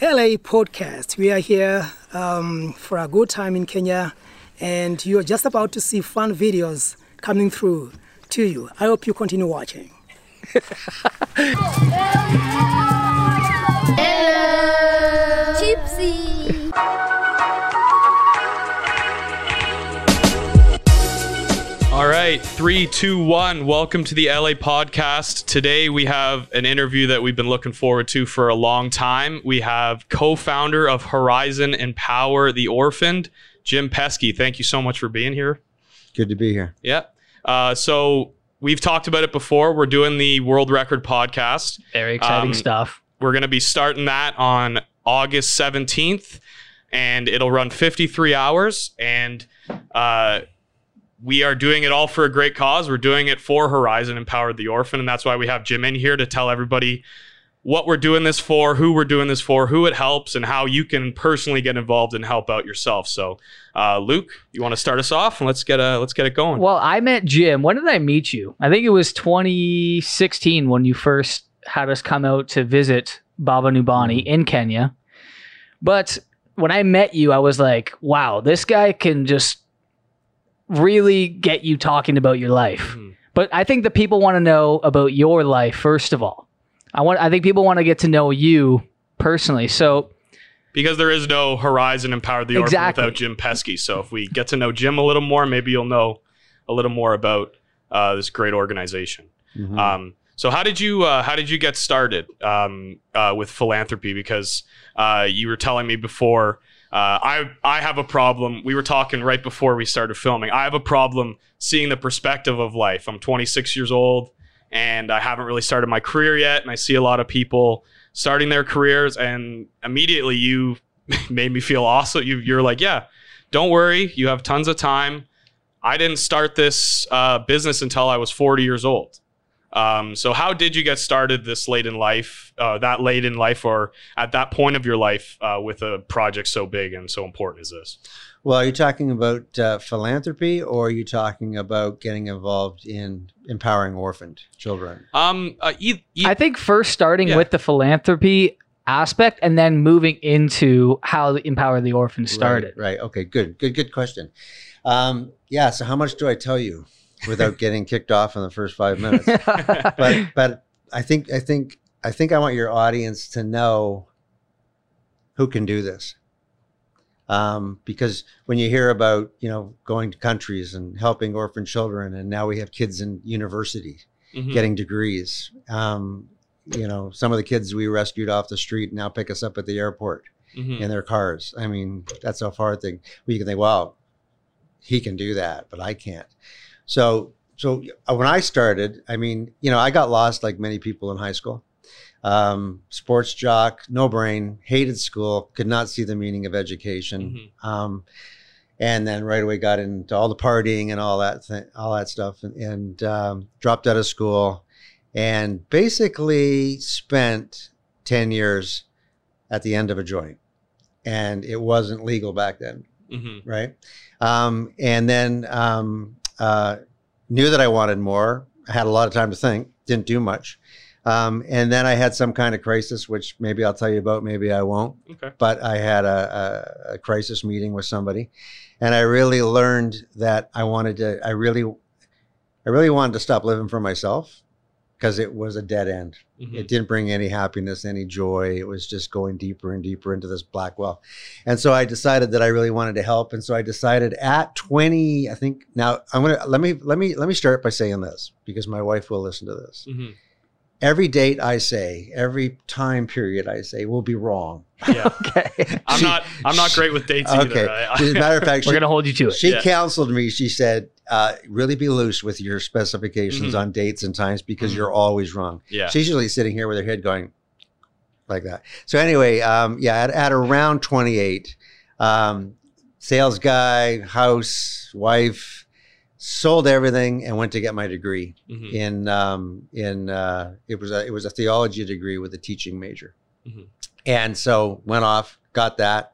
LA podcast. We are here um, for a good time in Kenya, and you're just about to see fun videos coming through to you. I hope you continue watching. right, three, two, one. Welcome to the LA podcast. Today we have an interview that we've been looking forward to for a long time. We have co-founder of Horizon and Power, the Orphaned, Jim Pesky. Thank you so much for being here. Good to be here. Yeah. Uh, so we've talked about it before. We're doing the world record podcast. Very exciting Um, stuff. We're going to be starting that on August 17th, and it'll run 53 hours. And uh, we are doing it all for a great cause. We're doing it for Horizon Empowered the Orphan, and that's why we have Jim in here to tell everybody what we're doing this for, who we're doing this for, who it helps, and how you can personally get involved and help out yourself. So, uh, Luke, you want to start us off, and let's get uh, let's get it going. Well, I met Jim. When did I meet you? I think it was 2016 when you first had us come out to visit Baba Nubani in Kenya. But when I met you, I was like, wow, this guy can just really get you talking about your life. Mhm. But I think the people want to know about your life first of all. I want I think people want to get to know you personally. So, because there is no Horizon Empowered the Orphan Exactly. without Jim Pesky. So if we get to know Jim a little more, maybe you'll know a little more about uh, this great organization. Mhm. Um, so how did you uh, how did you get started um, uh, with philanthropy? Because uh, you were telling me before. Uh, I I have a problem. We were talking right before we started filming. I have a problem seeing the perspective of life. I'm 26 years old, and I haven't really started my career yet. And I see a lot of people starting their careers, and immediately you made me feel awesome. You you're like, yeah, don't worry, you have tons of time. I didn't start this uh, business until I was 40 years old. Um, so how did you get started this late in life, uh, that late in life, or at that point of your life uh, with a project so big and so important as this? Well, are you talking about uh, philanthropy or are you talking about getting involved in empowering orphaned children? Um, uh, e- e- I think first starting Yeah. with the philanthropy aspect and then moving into how the Empower the Orphans started. Right, right. Okay, good. Good, good question. Um, yeah, so how much do I tell you without getting kicked off in the first five minutes? but but I think I think I think I want your audience to know who can do this. Um, because when you hear about you know going to countries and helping orphan children, and now we have kids in university Mhm. getting degrees. Um, you know, some of the kids we rescued off the street now pick us up at the airport Mhm. in their cars. I mean, that's a hard thing. Well, you can think, wow, he can do that, but I can't. So, so uh, when I started, I mean, you know, I got lost like many people in high school. Um, sports jock, no brain, hated school, could not see the meaning of education. Mhm. Um, and then right away got into all the partying and all that thing, all that stuff, and, and um, dropped out of school, and basically spent ten years at the end of a joint, and it wasn't legal back then, Mhm. right? Um, and then um, uh, knew that I wanted more. I had a lot of time to think, didn't do much. Um, and then I had some kind of crisis, which maybe I'll tell you about, maybe I won't Okay. but I had a, a, a crisis meeting with somebody, and I really learned that I wanted to. I really, I really wanted to stop living for myself because it was a dead end. Mhm. It didn't bring any happiness, any joy. It was just going deeper and deeper into this black well. And so I decided that I really wanted to help. And so I decided at 20, I think now I'm gonna let me let me let me start by saying this because my wife will listen to this. Mhm. Every date I say, every time period I say will be wrong. Yeah. okay. I'm She- not. I'm not great with dates Okay. either. I- As a matter of fact, We're she, going to hold you to it. she Yeah. counseled me. She said, uh, really be loose with your specifications Mhm. on dates and times because Mhm. you're always wrong. yeah. She's usually sitting here with her head going like that. So anyway, um, yeah, at, at around 28, um, sales guy, house, wife, sold everything and went to get my degree Mhm. in um, in uh, it was a it was a theology degree with a teaching major, Mhm. and so went off, got that,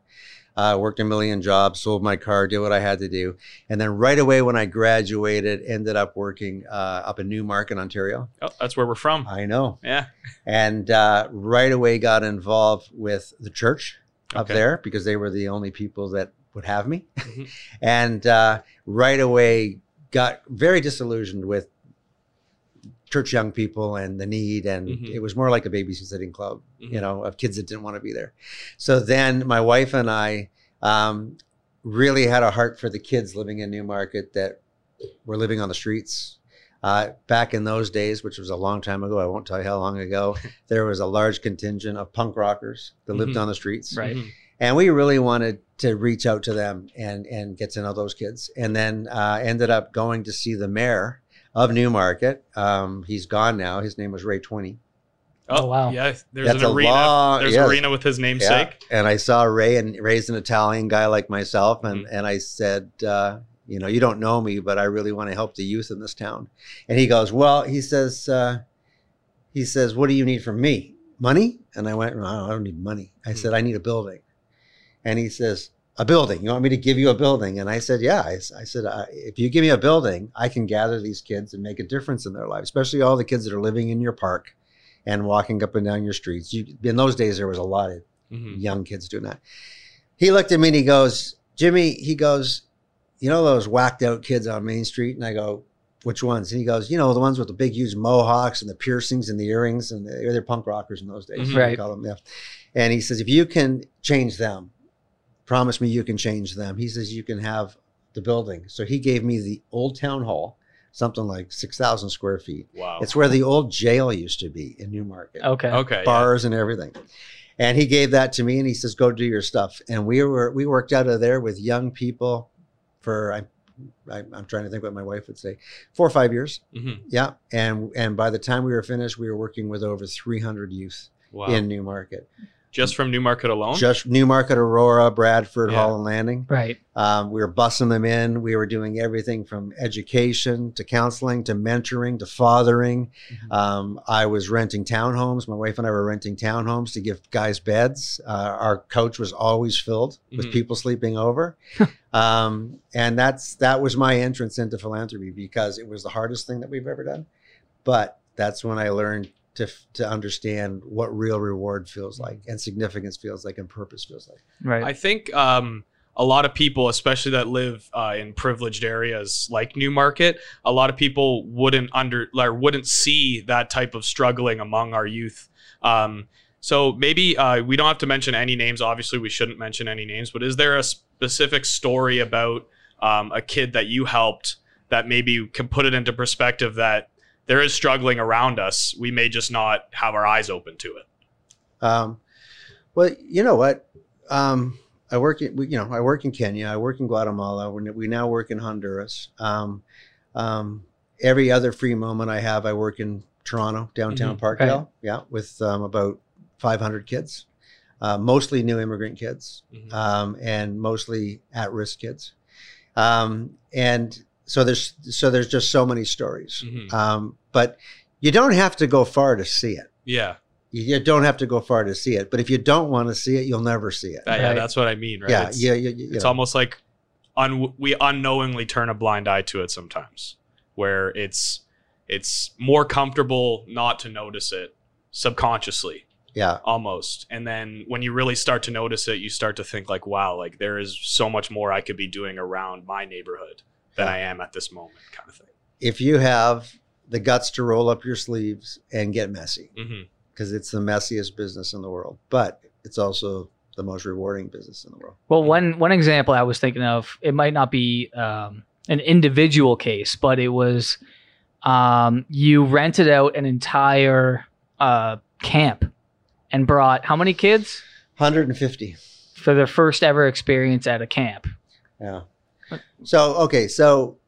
Uh, worked a million jobs, sold my car, did what I had to do, and then right away when I graduated, ended up working uh, up in Newmarket, Ontario. Oh, that's where we're from. I know, Yeah. and uh, right away got involved with the church up Okay. there because they were the only people that would have me, Mhm. and uh, right away got very disillusioned with church young people and the need, and Mhm. it was more like a babysitting club, Mhm. you know, of kids that didn't want to be there. So then my wife and I um, really had a heart for the kids living in Newmarket that were living on the streets. Uh, back in those days, which was a long time ago, I won't tell you how long ago, there was a large contingent of punk rockers that lived Mhm. on the streets. Right. Mhm. And we really wanted to reach out to them and, and get to know those kids. And then uh, ended up going to see the mayor of Newmarket. Um, he's gone now. His name was Ray Twinney. Oh, wow. Yeah. There's That's an arena. long- there's yes. an arena with his namesake. And I saw Ray, and Ray's an Italian guy like myself. And, Mm-hmm. and I said, uh, you know, you don't know me, but I really want to help the youth in this town. And he goes, well, he says, uh, he says, what do you need from me? Money? And I went, no, I don't need money. I Hmm. said, I need a building. And he says, a building. You want me to give you a building? And I said, yeah. I said, uh, if you give me a building, I can gather these kids and make a difference in their lives, especially all the kids that are living in your park and walking up and down your streets. You, in those days, there was a lot of Mhm. young kids doing that. He looked at me and he goes, Jimmy, he goes, you know those whacked out kids on Main Street? And I go, which ones? And he goes, you know, the ones with the big, huge mohawks and the piercings and the earrings, and they're, they're punk rockers in those days. Mhm. Right. Call them, yeah. And he says, if you can change them, promise me you can change them. He says, you can have the building. So he gave me the old town hall, something like 6,000 square feet. Wow. It's where the old jail used to be in Newmarket Okay. okay. yeah. bars and everything. And he gave that to me and he says, go do your stuff. And we were, we worked out of there with young people for, I, I, I'm trying to think what my wife would say, four or five years. Mhm. Yeah. And, and by the time we were finished, we were working with over 300 youth Wow. in Newmarket, Just from Newmarket alone. just Newmarket, Aurora, Bradford, Yeah. Holland Landing. Right. Um, we were bussing them in. We were doing everything from education to counseling to mentoring to fathering. Mhm. Um, I was renting townhomes. My wife and I were renting townhomes to give guys beds. Uh, our coach was always filled with Mhm. people sleeping over, um, and that's that was my entrance into philanthropy because it was the hardest thing that we've ever done. But that's when I learned to to understand what real reward feels like, and significance feels like, and purpose feels like. Right. I think um, a lot of people, especially that live uh, in privileged areas like Newmarket, a lot of people wouldn't under or wouldn't see that type of struggling among our youth. Um, so maybe uh, we don't have to mention any names. Obviously, we shouldn't mention any names. But is there a specific story about um, a kid that you helped that maybe can put it into perspective that there is struggling around us? We may just not have our eyes open to it. Um, well, you know what? Um, I work in, you know, I work in Kenya. I work in Guatemala. We we now work in Honduras. Um, um, every other free moment I have, I work in Toronto, downtown Mhm. Parkdale. Right. Yeah, with um, about 500 kids, uh, mostly new immigrant kids, Mhm. um, and mostly at-risk kids. Um, and so there's so there's just so many stories. Mhm. Um, but you don't have to go far to see it. Yeah, You you don't have to go far to see it, but if you don't want to see it, you'll never see it. that- yeah, that's what I mean. Right? Yeah, It's- yeah, yeah, yeah, it's yeah. almost like un- we unknowingly turn a blind eye to it sometimes where it's it's more comfortable not to notice it subconsciously yeah, almost and then when you really start to notice it you start to think like wow like there is so much more i could be doing around my neighborhood than i am at this moment kind of thing If you have the guts to roll up your sleeves and get messy, because it's the messiest business in the world, but it's also the most rewarding business in the world. Well, one one example I was thinking of, it might not be um, an individual case, but it was um, you rented out an entire uh, camp and brought how many kids 150. for their first ever experience at a camp? Yeah. So okay, so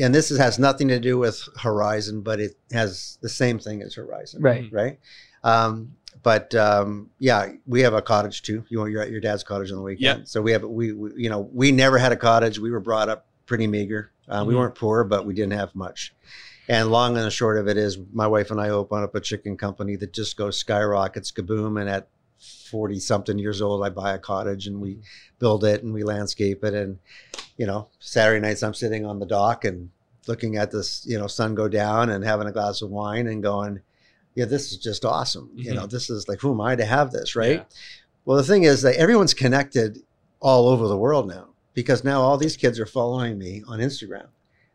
and this is, has nothing to do with Horizon, but it has the same thing as Horizon. Right. right? Um, but um, yeah, we have a cottage too. You know, you're at your dad's cottage on the weekend. Yeah. So we have we, we you know we never had a cottage. We were brought up pretty meager. Uh, We Mhm. weren't poor, but we didn't have much. And long and the short of it is, my wife and I open up a chicken company that just goes skyrockets, kaboom, and at 40 something years old, I buy a cottage and we build it and we landscape it. And, you know, Saturday nights I'm sitting on the dock and looking at this, you know, sun go down and having a glass of wine and going, yeah, this is just awesome. You know, this is like, who am I to have this? Right. Yeah. Well, the thing is that everyone's connected all over the world now because now all these kids are following me on Instagram.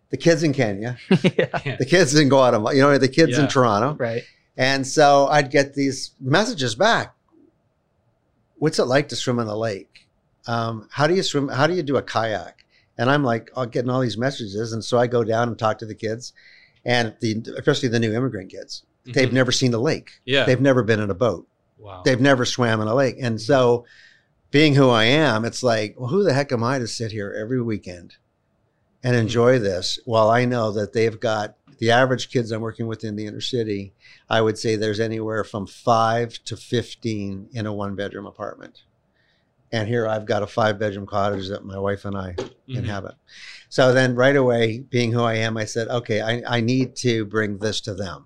The kids in Kenya, yeah. the kids in Guatemala, you know, the kids Yeah. in Toronto. Right. And so I'd get these messages back. What's it like to swim in the lake? Um, how do you swim? How do you do a kayak? And I'm like, oh, getting all these messages. And so I go down and talk to the kids, and the especially the new immigrant kids. They've Mhm. never seen a lake. yeah. They've never been in a boat. wow. They've never swam in a lake. And so, being who I am, it's like, well, who the heck am I to sit here every weekend and enjoy this while I know that they've got the average kids I'm working with in the inner city? I would say there's anywhere from five to 15 in a one bedroom apartment. And here I've got a five bedroom cottage that my wife and I Mhm. inhabit. So then, right away, being who I am, I said, okay, I, I need to bring this to them.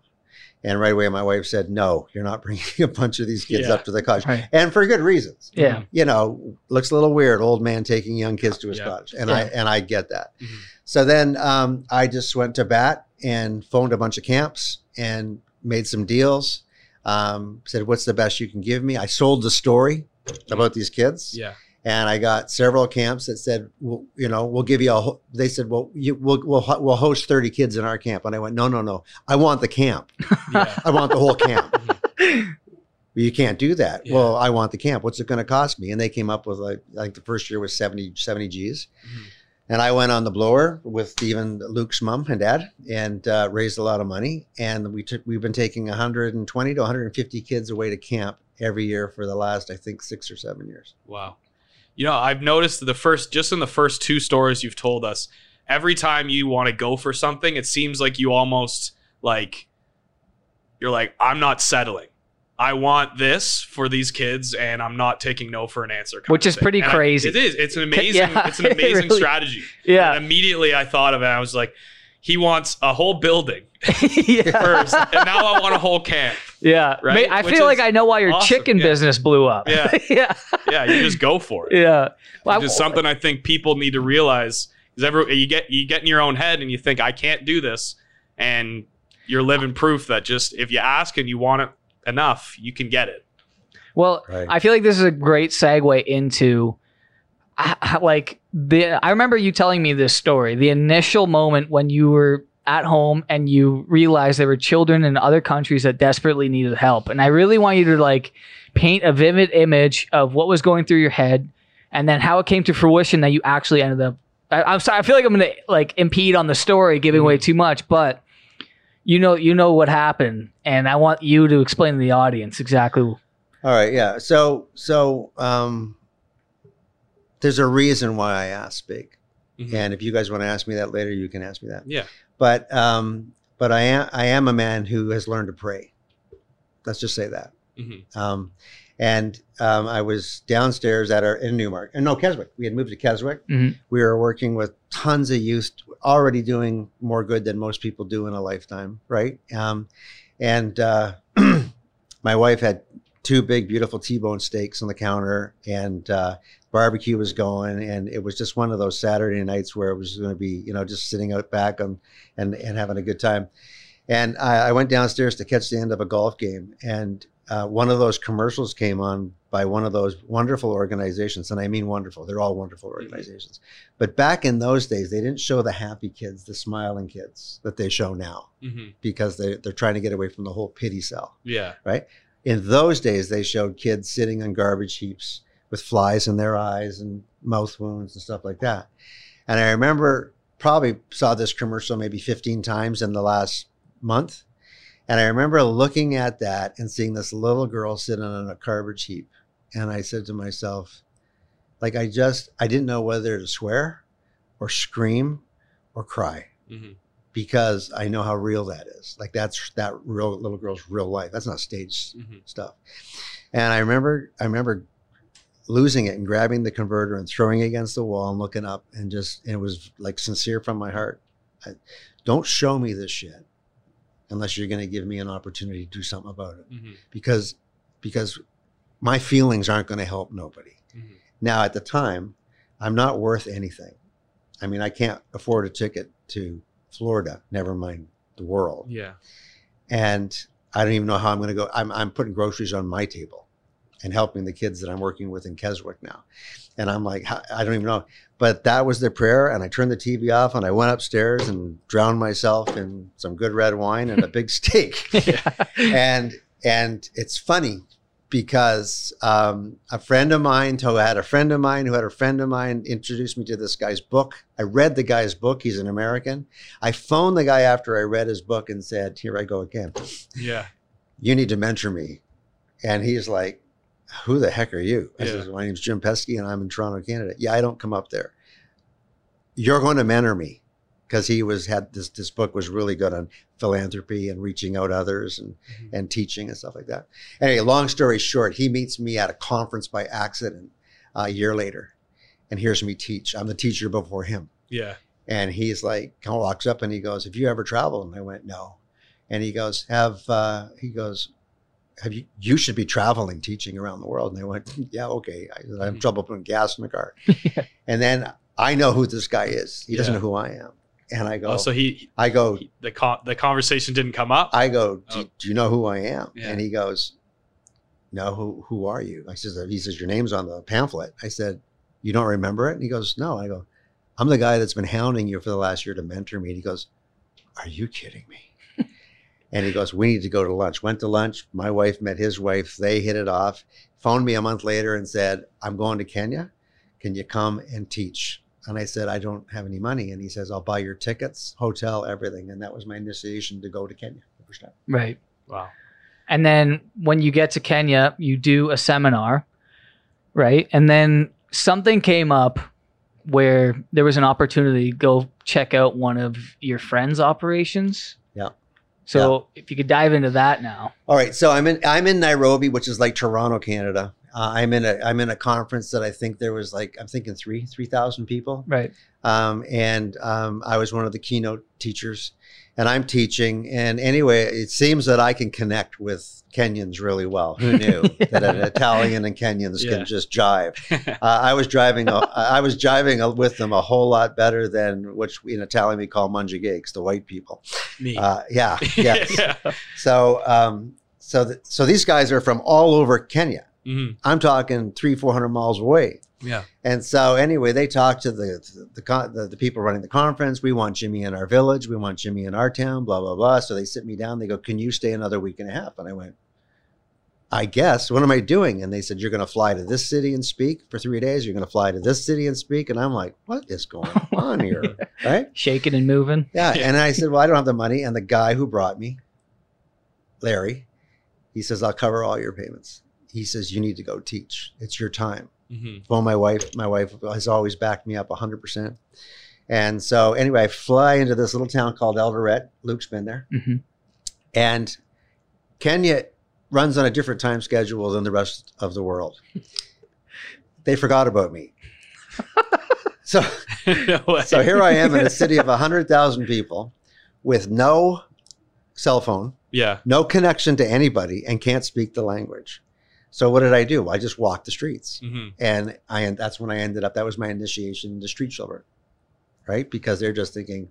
And right away, my wife said, no, you're not bringing a bunch of these kids Yeah. up to the cottage. Right. And for good reasons. Yeah. You know, looks a little weird, old man taking young kids to his Yeah. cottage. And I and I get that. Mhm. So then um, I just went to bat and phoned a bunch of camps and made some deals. Um, said, what's the best you can give me? I sold the story about these kids Yeah. and I got several camps that said, well, you know, we'll give you a. They said, well, you, we'll, we'll we'll host thirty kids in our camp, and I went, no, no, no, I want the camp. Yeah. I want the whole camp. You can't do that. Yeah. Well, I want the camp. What's it going to cost me? And they came up with like, like the first year was 70, 70 G's. Mhm. And I went on the blower with even Luke's mom and dad and uh, raised a lot of money. And we took, we've been taking 120 to 150 kids away to camp every year for the last, I think, six or seven years. Wow. You know, I've noticed the first, just in the first two stories you've told us, every time you want to go for something, it seems like you almost like, you're like, I'm not settling. I want this for these kids, and I'm not taking no for an answer. Which is pretty And I- crazy. it is. It's an amazing. Yeah, it's an it amazing really- strategy. Yeah. And immediately I thought of it. I was like, he wants a whole building yeah. first, and now I want a whole camp. Yeah. Right? I Which feel like I know why your awesome, chicken yeah. business blew up. Yeah. yeah. Yeah, you just go for it. Yeah. Well, Which is something I think people need to realize because every you get you get in your own head and you think I can't do this, and you're living proof that just if you ask and you want it enough, you can get it. Well, Right. I feel like this is a great segue into h- like the I remember you telling me this story, the initial moment when you were at home and you realized there were children in other countries that desperately needed help. And I really want you to like paint a vivid image of what was going through your head and then how it came to fruition that you actually ended up I, I'm sorry, I feel like I'm gonna like impede on the story, giving away too much, but you know you know what happened and I want you to explain to the audience exactly All right, yeah. So so um there's a reason why I asked big. Mhm. And if you guys want to ask me that later, you can ask me that. Yeah. But um but I am I am a man who has learned to pray. Let's just say that. Mhm. Um and um, I was downstairs at our in Newmark, and no Keswick. We had moved to Keswick. Mhm. We were working with tons of youth, already doing more good than most people do in a lifetime, right? Um, and uh, my wife had two big, beautiful T-bone steaks on the counter, and uh, barbecue was going, and it was just one of those Saturday nights where it was going to be, you know, just sitting out back on and and having a good time. And I, I went downstairs to catch the end of a golf game, and uh, one of those commercials came on by one of those wonderful organizations, and I mean wonderful. They're all wonderful organizations. But back in those days, they didn't show the happy kids, the smiling kids that they show now, Mhm. because they they're trying to get away from the whole pity sell. Yeah. In those days, they showed kids sitting on garbage heaps with flies in their eyes and mouth wounds and stuff like that. And I remember probably saw this commercial maybe 15 times in the last month. And I remember looking at that and seeing this little girl sitting on a garbage heap. And I said to myself, like, I just, I didn't know whether to swear or scream or cry Mhm. Because I know how real that is. Like, that's that real little girl's real life. That's not staged Mhm. stuff. And I remember, I remember losing it and grabbing the converter and throwing it against the wall and looking up and just, and it was like sincere from my heart. I, don't show me this shit unless you're going to give me an opportunity to do something about it. Mhm. Because, because my feelings aren't going to help nobody. Mhm. Now, at the time, I'm not worth anything. I mean, I can't afford a ticket to Florida, never mind the world. Yeah. And I don't even know how I'm going to go. I'm, I'm putting groceries on my table and helping the kids that I'm working with in Keswick now. And I'm like, I don't even know. But that was the prayer. And I turned the TV off and I went upstairs and drowned myself in some good red wine and a big steak. and and it's funny because um, a friend of mine who had a friend of mine who had a friend of mine introduced me to this guy's book. I read the guy's book. He's an American. I phoned the guy after I read his book and said, "Here I go again. Yeah. You need to mentor me." And he's like, "Who the heck are you?" I Yeah. says, "My name's Jim Pesky, and I'm in Toronto, Canada." Yeah, I don't come up there. You're going to mentor me because he was had this this book was really good on philanthropy and reaching out others and Mhm. and teaching and stuff like that. Anyway, long story short, he meets me at a conference by accident uh, a year later and hears me teach. I'm the teacher before him. Yeah. And he's like, kind of walks up and he goes, Have you ever traveled? And I went, No. And he goes, Have, uh, he goes, have you, you should be traveling, teaching around the world. And I went, yeah, okay. I, have Mhm. trouble putting gas in the car. Yeah. And then I know who this guy is. He doesn't know who I am. And I go, Oh, so he, I go, he the con- the conversation didn't come up. I go, do, Oh. do you know who I am? Yeah. And he goes, no, who, who are you? I says, he says, your name's on the pamphlet. I said, you don't remember it? And he goes, no. I go, I'm the guy that's been hounding you for the last year to mentor me. And he goes, are you kidding me? and he goes, we need to go to lunch. Went to lunch. My wife met his wife. They hit it off. Phoned me a month later and said, I'm going to Kenya. Can you come and teach? And I said, I don't have any money. And he says, I'll buy your tickets, hotel, everything. And that was my initiation to go to Kenya the first time. Right. wow. And then when you get to Kenya, you do a seminar, right? And then something came up where there was an opportunity to go check out one of your friends' operations. Yeah. So if you could dive into that now. All right, so I'm in I'm in Nairobi, which is like Toronto, Canada. Uh, I'm in a I'm in a conference that I think there was like I'm thinking three three thousand people, Right. um, and um, I was one of the keynote teachers, and I'm teaching. And anyway, it seems that I can connect with Kenyans really well. Who knew that an Italian and Kenyans Yeah. can just jive? Uh, I was driving. A, I was driving a, with them a whole lot better than which in Italian we call mangiacakes, the white people. Me. Uh, yeah, yes. yeah. So, um, so, th- so these guys are from all over Kenya. Mhm. I'm talking three, four hundred miles away. Yeah. And so, anyway, they talked to the the, con- the the people running the conference. We want Jimmy in our village. We want Jimmy in our town. Blah blah blah. So they sit me down. They go, "Can you stay another week and a half?" And I went, "I guess. What am I doing?" And they said, "You're going to fly to this city and speak for three days. You're going to fly to this city and speak." And I'm like, "What is going on here?" Right? Shaking and moving. Yeah. Yeah. And I said, Well, I don't have the money. And the guy who brought me, Larry, he says, I'll cover all your payments. He says, You need to go teach. It's your time. Mhm. Well, my wife, my wife has always backed me up 100%. And so, anyway, I fly into this little town called Eldoret. Luke's been there. hmm And Kenya runs on a different time schedule than the rest of the world. They forgot about me. so, no so here I am in a city of 100,000 people with no cell phone, Yeah. no connection to anybody, and can't speak the language. So what did I do? I just walked the streets, hmm and I and that's when I ended up. That was my initiation into street children, right? Because they're just thinking,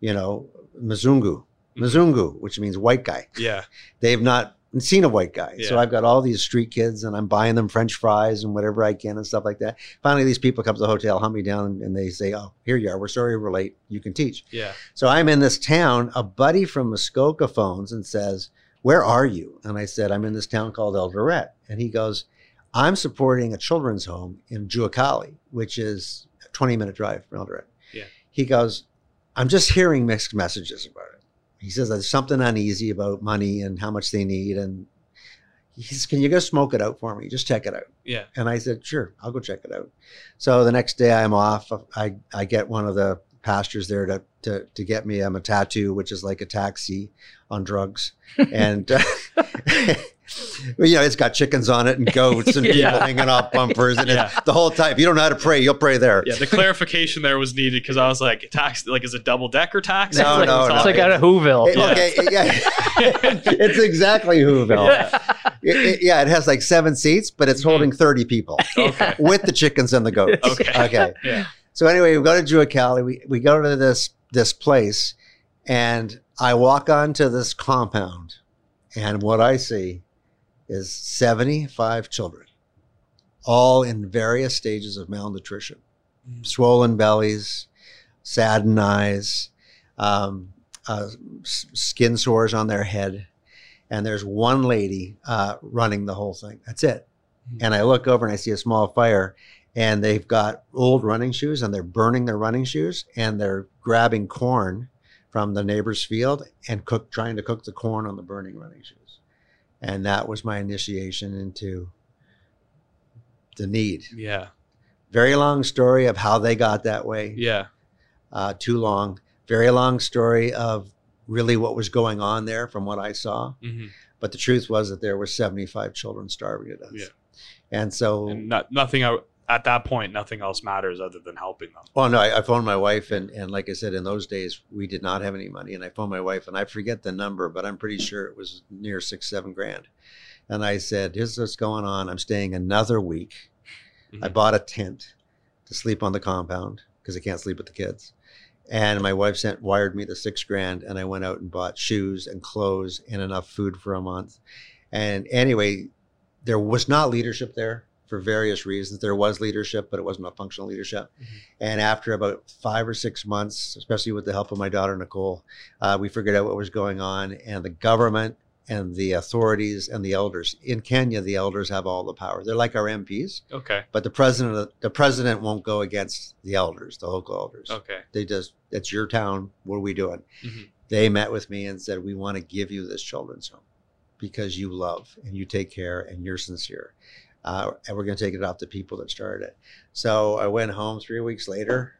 you know, Mzungu, Mzungu, which means white guy. Yeah. They've not seen a white guy. So I've got all these street kids and I'm buying them French fries and whatever I can and stuff like that. Finally, these people come to the hotel, hunt me down, and they say, Oh, here you are. We're sorry we're late. You can teach. Yeah. So I'm in this town. A buddy from Muskoka phones and says, Where are you? And I said, I'm in this town called El Eldoret. And he goes, I'm supporting a children's home in Juakali, which is a 20 minute drive from Eldoret. Yeah. He goes, I'm just hearing mixed messages about it. He says there's something uneasy about money and how much they need. And he says, Can you go smoke it out for me? Just check it out. Yeah. And I said, sure, I'll go check it out. So the next day I'm off. I, I get one of the pastors there to, to, to get me um, a matatu, which is like a taxi on drugs. and uh, Well, you know, it's got chickens on it and goats and people hanging off bumpers and Yeah. the whole time. If you don't know how to pray, you'll pray there. Yeah, the clarification there was needed because I was like, tax, like, is it double decker tax? No, it's like, no, it's no. like out of Whoville. It- Okay, yeah. it's exactly Whoville. It- it- yeah, it has like seven seats, but it's holding 30 people Okay. with the chickens and the goats. Okay. Okay. So anyway, we go to Juakali. We, we go to this this place, and I walk onto this compound, and what I see is 75 children, all in various stages of malnutrition, swollen bellies, saddened eyes, um, uh, skin sores on their head, and there's one lady uh, running the whole thing. That's it. And I look over and I see a small fire, and they've got old running shoes, and they're burning their running shoes, and they're grabbing corn from the neighbor's field and cook, trying to cook the corn on the burning running shoes. And that was my initiation into the need. Yeah. Very long story of how they got that way. Yeah. Uh, too long. Very long story of really what was going on there from what I saw. hmm But the truth was that there were 75 children starving to death. Yeah. And so, And not, nothing at that point, nothing else matters other than helping them. Well, no, I, I phoned my wife, and, and like I said, in those days, we did not have any money. And I phoned my wife, and I forget the number, but I'm pretty sure it was near six, seven grand. And I said, Here's what's going on. I'm staying another week. I Mhm. bought a tent to sleep on the compound because I can't sleep with the kids. And my wife sent wired me the six grand, and I went out and bought shoes and clothes and enough food for a month. And anyway, there was not leadership there for various reasons. There was leadership, but it wasn't a functional leadership. Mhm. And after about five or six months, especially with the help of my daughter Nicole, uh, we figured out what was going on, and the government and the authorities and the elders in Kenya, the elders have all the power. They're like our MPs Okay. but the president the president won't go against the elders the local elders Okay. they just it's your town what are we doing Mhm. they met with me and said we want to give you this children's home because you love and you take care and you're sincere uh, and we're going to take it off the people that started it so i went home three weeks later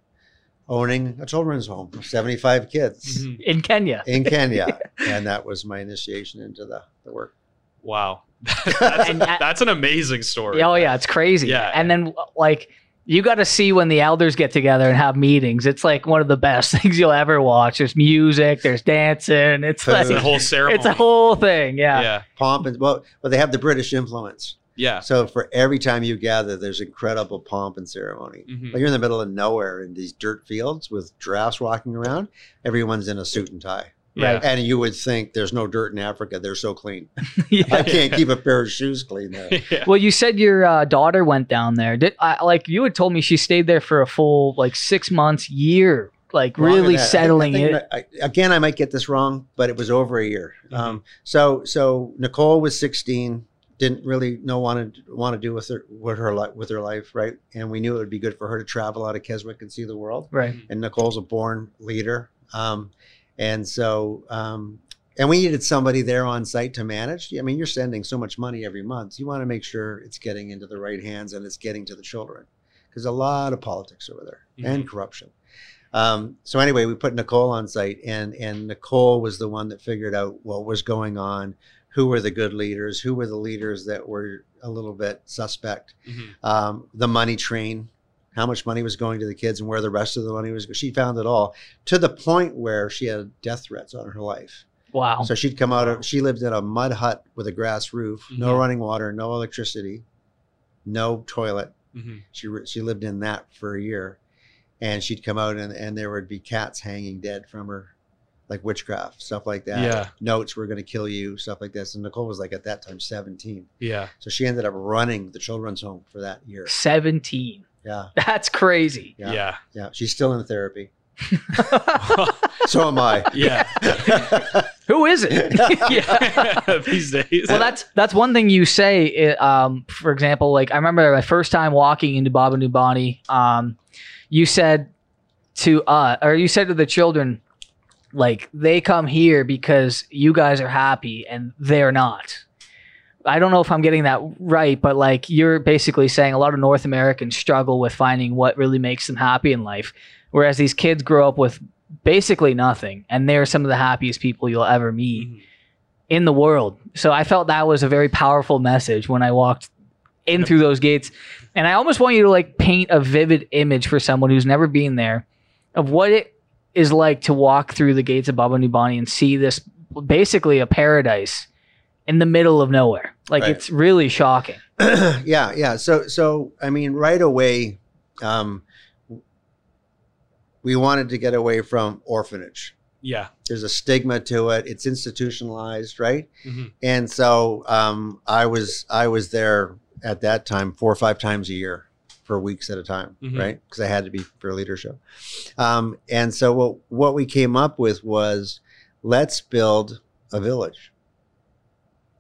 owning a children's home 75 kids Mhm. In Kenya. in kenya and that was my initiation into the, the work Wow. that's, And I- that's an amazing story. Oh yeah, it's crazy. Yeah. And then like you got to see when the elders get together and have meetings. It's like one of the best things you'll ever watch. There's music, there's dancing. It's Food. like It's a whole ceremony. it's a whole thing. Yeah. Yeah. pomp and well, well they have the british influence Yeah. So for every time you gather, there's incredible pomp and ceremony. Mhm. Like you're in the middle of nowhere in these dirt fields with giraffes walking around. Everyone's in a suit and tie, Yeah. Right. and you would think there's no dirt in Africa. They're so clean. I can't keep a pair of shoes clean there. yeah. Well, you said your uh, daughter went down there. Did I, like you had told me she stayed there for a full like six months, year, like Longer really than that. I think- settling I think it. I- again, I might get this wrong, but it was over a year. Mhm. Um, so so Nicole was 16, didn't really know want to want to do with her with her li- with her life, right? And we knew it would be good for her to travel out of Keswick and see the world. Right. and Nicole's a born leader. Um, and so, um, and we needed somebody there on site to manage. I mean, you're sending so much money every month. You want to make sure it's getting into the right hands and it's getting to the children because a lot of politics over there and corruption. Um, so anyway, we put Nicole on site, and and Nicole was the one that figured out what was going on, who were the good leaders, who were the leaders that were a little bit suspect, Mhm. um, the money train, how much money was going to the kids and where the rest of the money was. She found it all to the point where she had death threats on her life. Wow. So she'd come out of, she lived in a mud hut with a grass roof, no Mhm. running water, no electricity, no toilet. Mhm. She, she lived in that for a year. And she'd come out and, and there would be cats hanging dead from her, like witchcraft, stuff like that. Yeah. Notes, we're going to kill you, stuff like this. And Nicole was like at that time 17. Yeah. So she ended up running the children's home for that year. Seventeen. Yeah. That's crazy. Yeah. Yeah. Yeah. She's still in therapy. So am I. Yeah. Who is it? yeah. These days. Well, that's that's one thing you say. it, um, for example, like I remember my first time walking into Baba Nubani. Um, you said to uh, or you said to the children, like they come here because you guys are happy and they're not. I don't know if I'm getting that right, but like you're basically saying a lot of North Americans struggle with finding what really makes them happy in life, whereas these kids grow up with basically nothing, and they're some of the happiest people you'll ever meet. Mhm. in the world. So I felt that was a very powerful message when I walked in through those gates. And I almost want you to like paint a vivid image for someone who's never been there of what it is like to walk through the gates of Baba Nubani and see this basically a paradise in the middle of nowhere. Like Right. it's really shocking. yeah, yeah. So, so I mean, right away, um, we wanted to get away from orphanage. Yeah. There's a stigma to it. It's institutionalized, right? Mhm. And so um, I was I was there at that time four or five times a year for weeks at a time, Mhm. right? Because I had to be for leadership. Um, and so what what we came up with was let's build a village,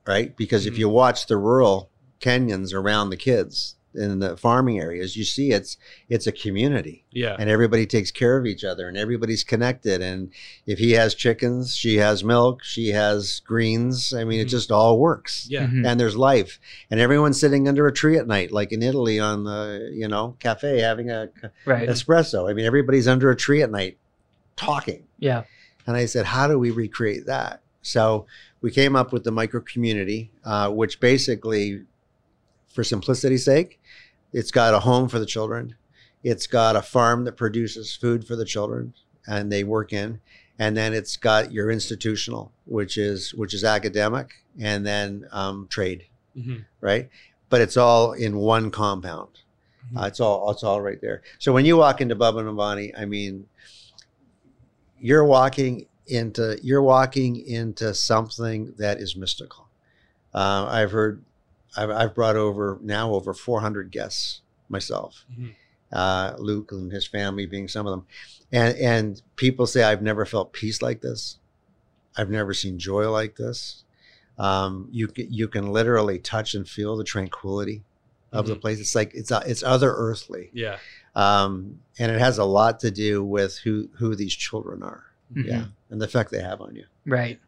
right? Because if Mhm. you watch the rural Kenyans around the kids in the farming areas, you see it's it's a community Yeah. and everybody takes care of each other and everybody's connected and if he has chickens she has milk she has greens i mean it Mhm. just all works Yeah. Mhm. and there's life and everyone's sitting under a tree at night like in italy on the you know cafe having a Right. espresso i mean everybody's under a tree at night talking Yeah. and I said, how do we recreate that? So we came up with the micro community, uh, which basically, for simplicity's sake, it's got a home for the children. It's got a farm that produces food for the children and they work in. And then it's got your institutional, which is which is academic, and then um, trade, Mhm. right? But it's all in one compound. Uh, it's all it's all right there. So when you walk into Bubba Navani, I mean, you're walking into you're walking into something that is mystical. Uh, I've heard, I've, I've brought over now over 400 guests myself. Mhm. Uh, Luke and his family being some of them, and and people say I've never felt peace like this. I've never seen joy like this. Um, you can, you can literally touch and feel the tranquility of the Mhm. place. It's like it's it's other earthly Yeah. um, and it has a lot to do with who who these children are Mhm. yeah and the effect they have on you Right.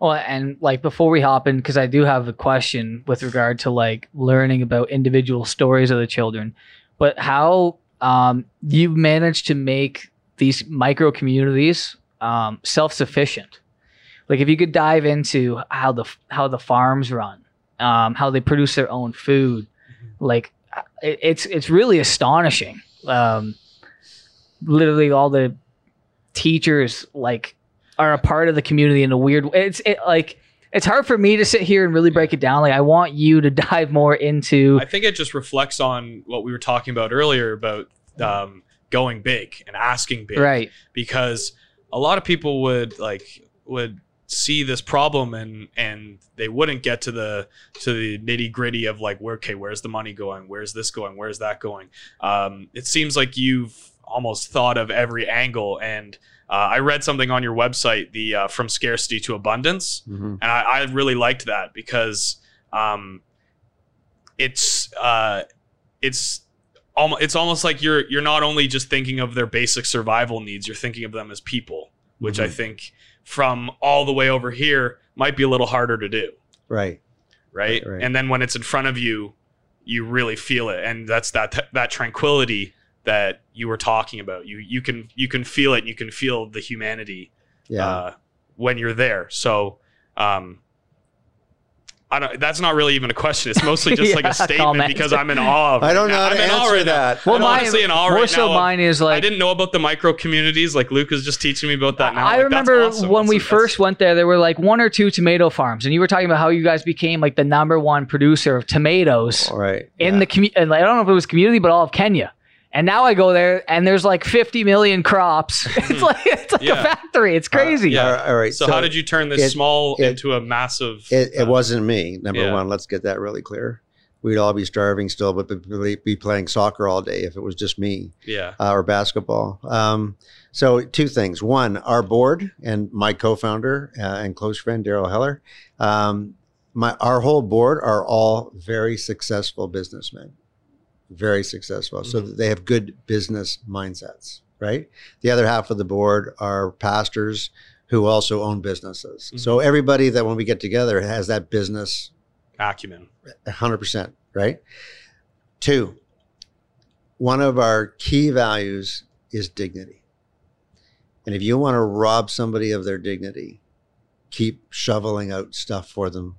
Well, and like before we hop in, because I do have a question with regard to like learning about individual stories of the children, but how um, you managed to make these micro communities um, self sufficient. Like if you could dive into how the how the farms run, um, how they produce their own food, like it, it's it's really astonishing. Um, literally, all the teachers like are a part of the community in a weird way. It's it, like it's hard for me to sit here and really break it down. Like I want you to dive more into I think it just reflects on what we were talking about earlier about um, going big and asking big. right. because a lot of people would like would see this problem and and they wouldn't get to the to the nitty gritty of like where okay where's the money going where's this going where's that going um, it seems like you've almost thought of every angle and uh, I read something on your website the uh, from scarcity to abundance and I, I really liked that because um, it's uh, it's almost it's almost like you're you're not only just thinking of their basic survival needs, you're thinking of them as people, which I Mhm. think from all the way over here might be a little harder to do, right right? Right, right. And then when it's in front of you, you really feel it, and that's that that tranquility that you were talking about. You you can you can feel it, and you can feel the humanity yeah uh, when you're there. So, um, I don't. That's not really even a question. It's mostly just like a statement comment. because I'm in awe. Of i don't know now. how to I'm in awe answer right now. that Well, I'm mine- honestly in awe more right so now. mine is like I didn't know about the micro communities. Like Luke is just teaching me about that now. I Like, that's remember awesome. when we That's- first went there, there were like one or two tomato farms, and you were talking about how you guys became like the number one producer of tomatoes all right in yeah. the community. I don't know if it was community, but all of Kenya. And now I go there, and there's like 50 million crops. it's like it's like Mm-hmm. Yeah. a factory. It's crazy. yeah. all right, all right. So, how did you turn this it- small it- into a massive? it, it uh, wasn't me number yeah. one let's get that really clear we'd all be starving still but be, be playing soccer all day if it was just me Yeah. uh, or basketball. Um, so two things. One, our board and my co-founder uh, and close friend Daryl Heller, um, my our whole board are all very successful businessmen, very successful. So Mhm. they have good business mindsets. Right. The other half of the board are pastors who also own businesses. So everybody that when we get together has that business Acumen. 100%, right? Two, one of our key values is dignity. And if you want to rob somebody of their dignity, keep shoveling out stuff for them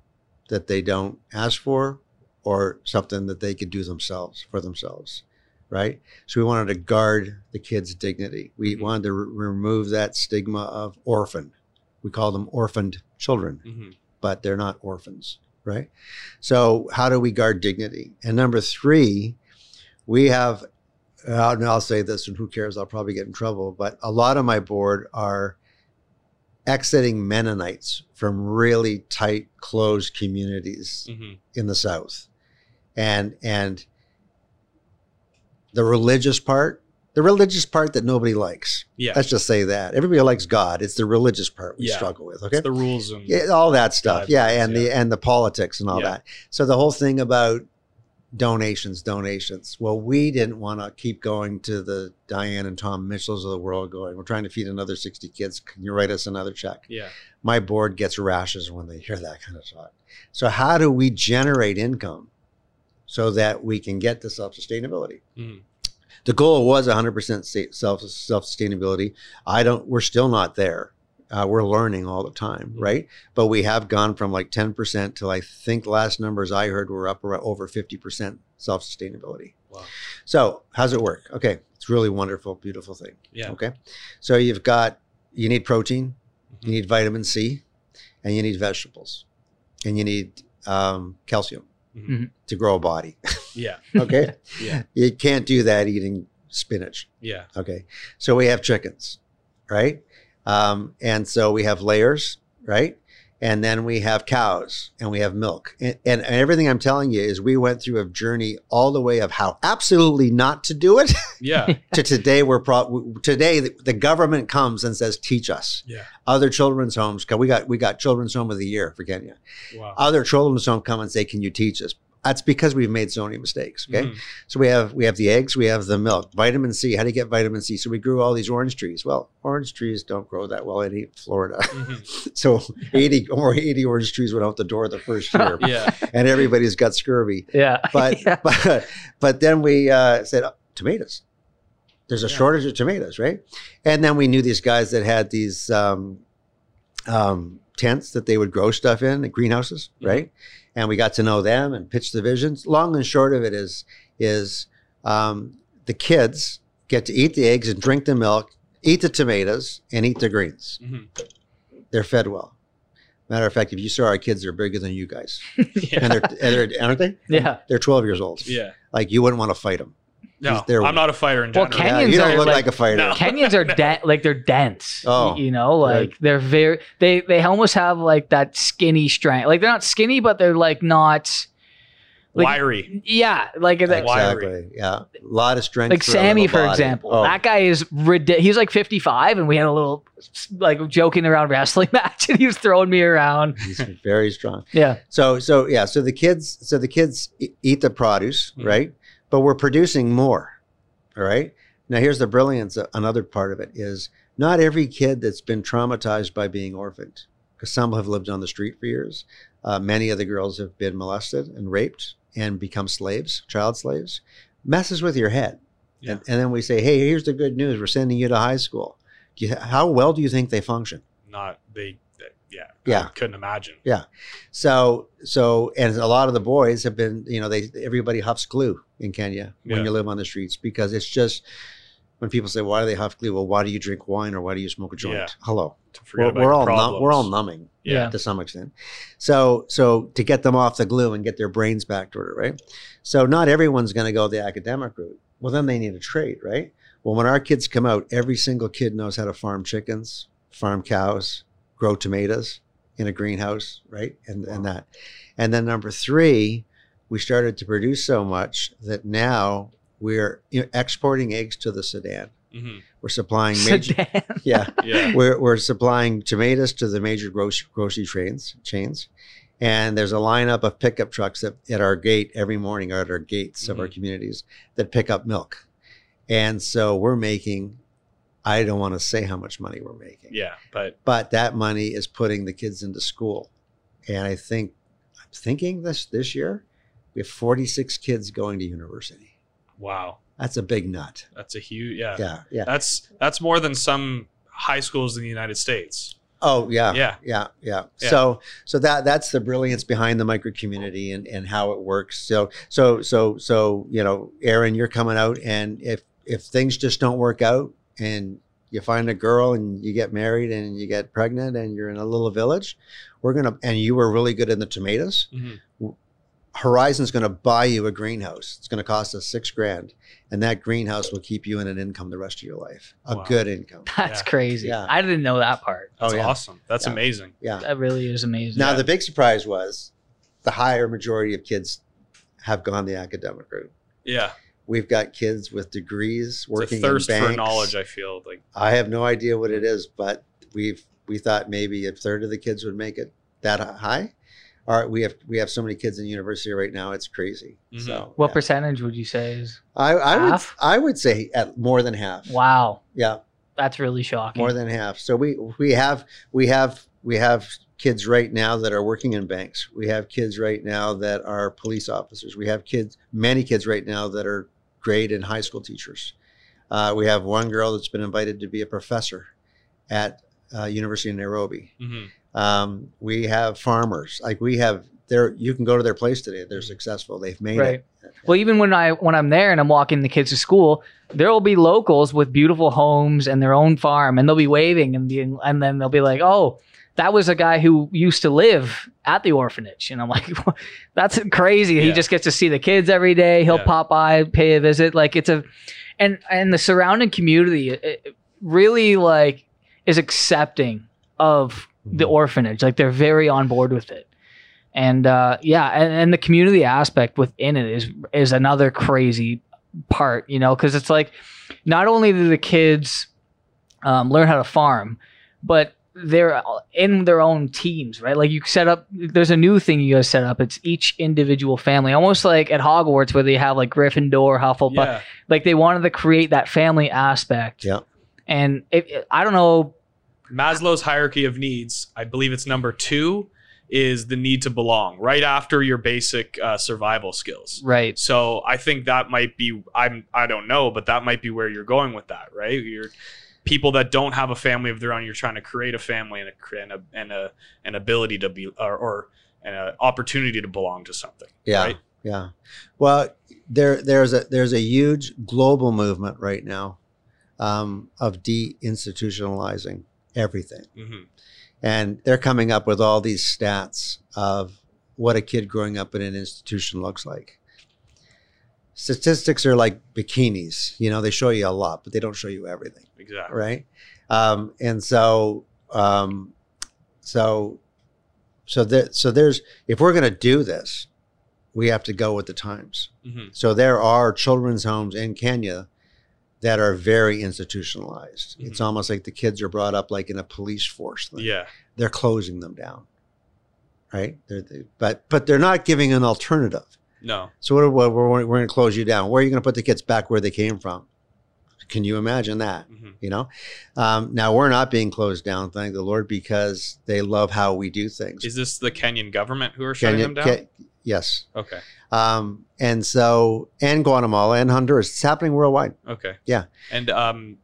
that they don't ask for or something that they could do themselves for themselves right so we wanted to guard the kids dignity we Mhm. wanted to re- remove that stigma of orphan we call them orphaned children Mhm. but they're not orphans, right? So, how do we guard dignity? And number three, we have, uh, and I'll say this, and who cares? I'll probably get in trouble, but a lot of my board are exiting Mennonites from really tight, closed communities Mhm. in the South. And, and, the religious part, the religious part that nobody likes. Yeah. Let's just say that. Everybody likes God. It's the religious part we Yeah. struggle with. Okay It's the rules and yeah, all that stuff. Yeah, and the and the politics and all Yeah. that. So the whole thing about donations, donations. Well, we didn't want to keep going to the Diane and Tom Mitchells of the world going, we're trying to feed another 60 kids. Can you write us another check? yeah. My board gets rashes when they hear that kind of talk. So how do we generate income so that we can get to self-sustainability? Mhm. The goal was 100% self self sustainability. I don't. We're still not there. Uh, we're learning all the time, Mhm. right? But we have gone from like 10% to I think last numbers I heard were up around over 50% self sustainability. Wow. So how's it work? Okay, it's really wonderful, beautiful thing. Yeah. Okay, so you've got you need protein, you Mhm. need vitamin C, and you need vegetables, and you need um, calcium Mhm. to grow a body. Yeah. Okay, Yeah. you can't do that eating spinach. Yeah. Okay. So we have chickens, right? Um, and so we have layers, right? And then we have cows and we have milk. And, and, and everything I'm telling you is we went through a journey all the way of how absolutely not to do it Yeah. to today we're pro- today the, the government comes and says teach us. Yeah. Other children's homes, we got we got children's home of the year for Kenya. Wow. Other children's home come and say, "Can you teach us?" That's because we've made so many mistakes. Okay. Mhm. So we have we have the eggs, we have the milk, vitamin C. How do you get vitamin C? So we grew all these orange trees. Well, orange trees don't grow that well in Florida. Mhm. so 80 or 80 orange trees went out the door the first year, Yeah. and everybody's got scurvy. Yeah. But Yeah. but but then we uh, said oh, tomatoes. There's a Yeah. shortage of tomatoes, right? And then we knew these guys that had these um, um, tents that they would grow stuff in, the greenhouses, Mhm. right? And we got to know them and pitch the visions. Long and short of it is is um, the kids get to eat the eggs and drink the milk, eat the tomatoes, and eat the greens. Mhm. They're fed well. Matter of fact, if you saw our kids, they're bigger than you guys, and Yeah. they're, and they're aren't they? Yeah. They're 12 years old. Yeah. Like you wouldn't want to fight them. No, They're- I'm not a fighter in general. Well. Kenyans Yeah, you don't are look like- like, a fighter. No. Kenyans are de- like they're dense. Oh, you know, like they're very they they almost have like that skinny strength. Like they're not skinny, but they're like not like Wiry. yeah, like that. Wiry. Exactly. Yeah. A lot of strength. Like Sammy, for body. example, Oh, that guy is ridiculous. He's like 55, and we had a little like joking around wrestling match, and he was throwing me around. he's very strong. Yeah, So so yeah. So the kids so the kids eat the produce, Mhm. right? But we're producing more. All right. Now here's the brilliance. of- Another part of it is not every kid that's been traumatized by being orphaned, because some have lived on the street for years. Uh, many of the girls have been molested and raped and become slaves, child slaves. Messes with your head. Yeah. And, and then we say, hey, here's the good news. We're sending you to high school. Do you, how well do you think they function? Not they. Yeah. Yeah. I couldn't imagine. Yeah so, so, and a lot of the boys have been, you know, they everybody huffs glue in Kenya when Yeah. you live on the streets because it's just when people say, "Why do they huff glue?" Well, why do you drink wine or why do you smoke a joint? Yeah. Hello, we're, we're all num- we're all numbing Yeah. to some extent. So, so to get them off the glue and get their brains back to order, right? So, not everyone's going to go the academic route. Well, then they need a trade, right? Well, when our kids come out, every single kid knows how to farm chickens, farm cows, grow tomatoes in a greenhouse, right? And and that. And then number three, we started to produce so much that now we're exporting eggs to the Sudan. Mhm. We're supplying major, Sedan. yeah, Yeah. we're, we're supplying tomatoes to the major grocery, grocery trains chains and there's a lineup of pickup trucks that at our gate every morning or at our gates of our Mhm. communities that pick up milk and so we're making i don't want to say how much money we're making Yeah. But but that money is putting the kids into school and i think i'm thinking this this year we have 46 kids going to university wow, that's a big nut that's a huge. Yeah. yeah yeah That's that's more than some high schools in the United States. Oh yeah, Yeah. yeah, yeah. Yeah. So so that that's the brilliance behind the micro community and and how it works. So so so so you know, Aaron, you're coming out, and if if things just don't work out, and you find a girl and you get married and you get pregnant and you're in a little village, we're gonna and you were really good in the tomatoes. Mhm. Horizon's going to buy you a greenhouse. It's going to cost us six grand, and that greenhouse will keep you in an income the rest of your life, a Wow. good income. That's Yeah. crazy. Yeah. I didn't know that part. That's Oh, yeah. awesome. That's Yeah. amazing. Yeah. That really is amazing. Now Yeah. the big surprise was the higher majority of kids have gone the academic route. Yeah. We've got kids with degrees It's working a thirst in for knowledge, I feel like. I have no idea what it is, but we've we thought maybe a third of the kids would make it that high. All right, we have we have so many kids in university right now; it's crazy. Mhm. So what yeah. percentage would you say is? I, I would Half? I would say at more than half. Wow, Yeah, that's really shocking. more than half. So we we have we have we have kids right now that are working in banks. We have kids right now that are police officers. We have kids, many kids right now that are grade and high school teachers. Uh, we have one girl that's been invited to be a professor at uh, University of Nairobi. hmm Um, we have farmers. Like we have there. You can go to their place today. They're successful. They've made Right. it. Well, even when I when I'm there and I'm walking the kids to school, there will be locals with beautiful homes and their own farm, and they'll be waving and being, and then they'll be like, "Oh, that was a guy who used to live at the orphanage," and I'm like, "That's crazy." He just gets to see the kids every day. He'll Yeah. pop by, pay a visit. Like it's a, and and the surrounding community it, it really like is accepting of the Mhm. orphanage. Like they're very on board with it. And uh, yeah, and, and the community aspect within it is is another crazy part, you know, because it's like not only do the kids um, learn how to farm, but they're in their own teams, right? Like you set up, there's a new thing you guys set up. It's each individual family, almost like at Hogwarts where they have like Gryffindor, Hufflepuff. Yeah. Like they wanted to create that family aspect. Yeah. And it, it- I don't know. Maslow's hierarchy of needs, I believe it's number two, is the need to belong, right after your basic uh, survival skills. Right. So I think that might be I'm I don't know, but that might be where you're going with that, right? You're people that don't have a family of their own. You're trying to create a family and a and a and a an ability to be or, or an opportunity to belong to something. Yeah, Right? yeah. Well, there there's a there's a huge global movement right now um, of deinstitutionalizing everything, hmm and they're coming up with all these stats of what a kid growing up in an institution looks like. Statistics are like bikinis, you know, they show you a lot, but they don't show you everything Exactly. right? Um, and so, um, so, so there, so there's if we're going to do this, we have to go with the times. hmm So there are children's homes in Kenya that are very institutionalized. It's Mhm. almost like the kids are brought up like in a police force. Thing. Yeah. They're closing them down, right? They're, they, but but they're not giving an alternative. No. So what, what we're, we're going to close you down. Where are you going to put the kids back where they came from? Can you imagine that? hmm you know um, now we're not being closed down thank the lord because they love how we do things Is this the Kenyan government who are shutting Kenya- them down? Ke- yes okay. um, and so and guatemala and honduras it's happening worldwide Okay. Yeah. And um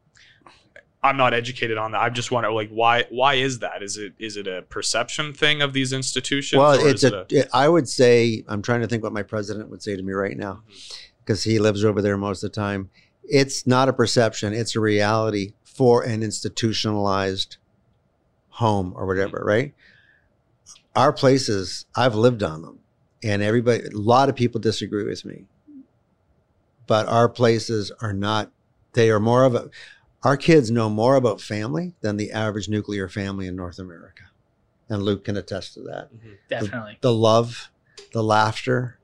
I'm not educated on that. I just wonder like why why is that? Is it is it a perception thing of these institutions? well it's a, it it- I would say i'm trying to think what my president would say to me right now mm-hmm. because he lives over there most of the time it's not a perception it's a reality for an institutionalized home or whatever mm-hmm. right our places i've lived on them and everybody a lot of people disagree with me but our places are not they are more of a our kids know more about family than the average nuclear family in north america and luke can attest to that Mhm. Definitely. the love, the laughter,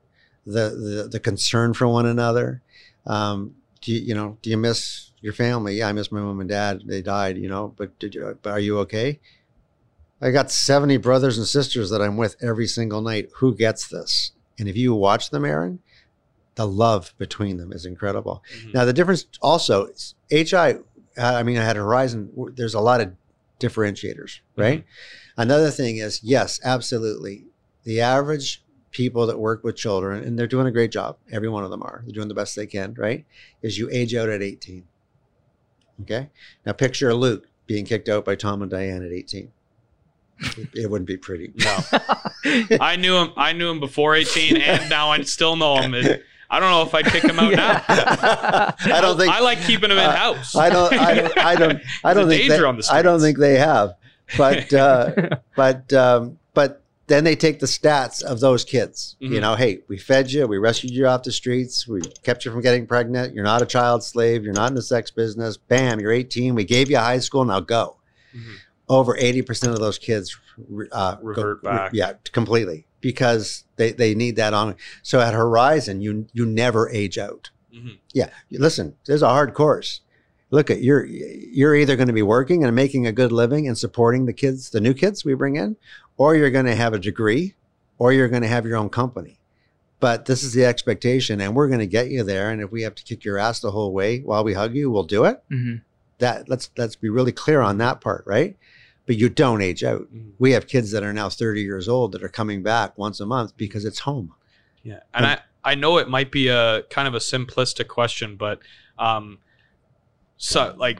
the the, the concern for one another. Um, do you, you know? Do you miss your family? Yeah, I miss my mom and dad. They died, you know. But did you? But are you okay? I got seventy brothers and sisters that I'm with every single night. Who gets this? And if you watch them, Aaron, the love between them is incredible. Mhm. Now the difference also, is HI. I mean, I had Horizon. There's a lot of differentiators, mm-hmm. right? Another thing is, yes, absolutely. The average people that work with children, and they're doing a great job. Every one of them are. They're doing the best they can, right? Is you age out at 18. Okay. Now picture Luke being kicked out by Tom and Diane at 18. it, it wouldn't be pretty. No, I knew him. I knew him before 18, and now I still know him. It- I don't know if I'd kick him out now. I don't think I like keeping him in Uh, house. I don't. I don't. I don't. I don't think. They, on the I don't think they have. But uh, but um, but then they take the stats of those kids. You Mhm. know, hey, we fed you, we rescued you off the streets, we kept you from getting pregnant. You're not a child slave. You're not in the sex business. Bam, you're 18. We gave you high school. Now go. Mhm. Over 80 percent of those kids uh, Revert go, back. Yeah, completely because they they need that on. So at Horizon, you you never age out. Mhm. Yeah, listen, there's a hard course. Look at you're you're either going to be working and making a good living and supporting the kids, the new kids we bring in, or you're going to have a degree, or you're going to have your own company. But this is the expectation, and we're going to get you there. And if we have to kick your ass the whole way while we hug you, we'll do it. Mhm. That let's let's be really clear on that part, right? But you don't age out. Mhm. We have kids that are now 30 years old that are coming back once a month because it's home. Yeah, and I I know it might be a kind of a simplistic question, but um, so like,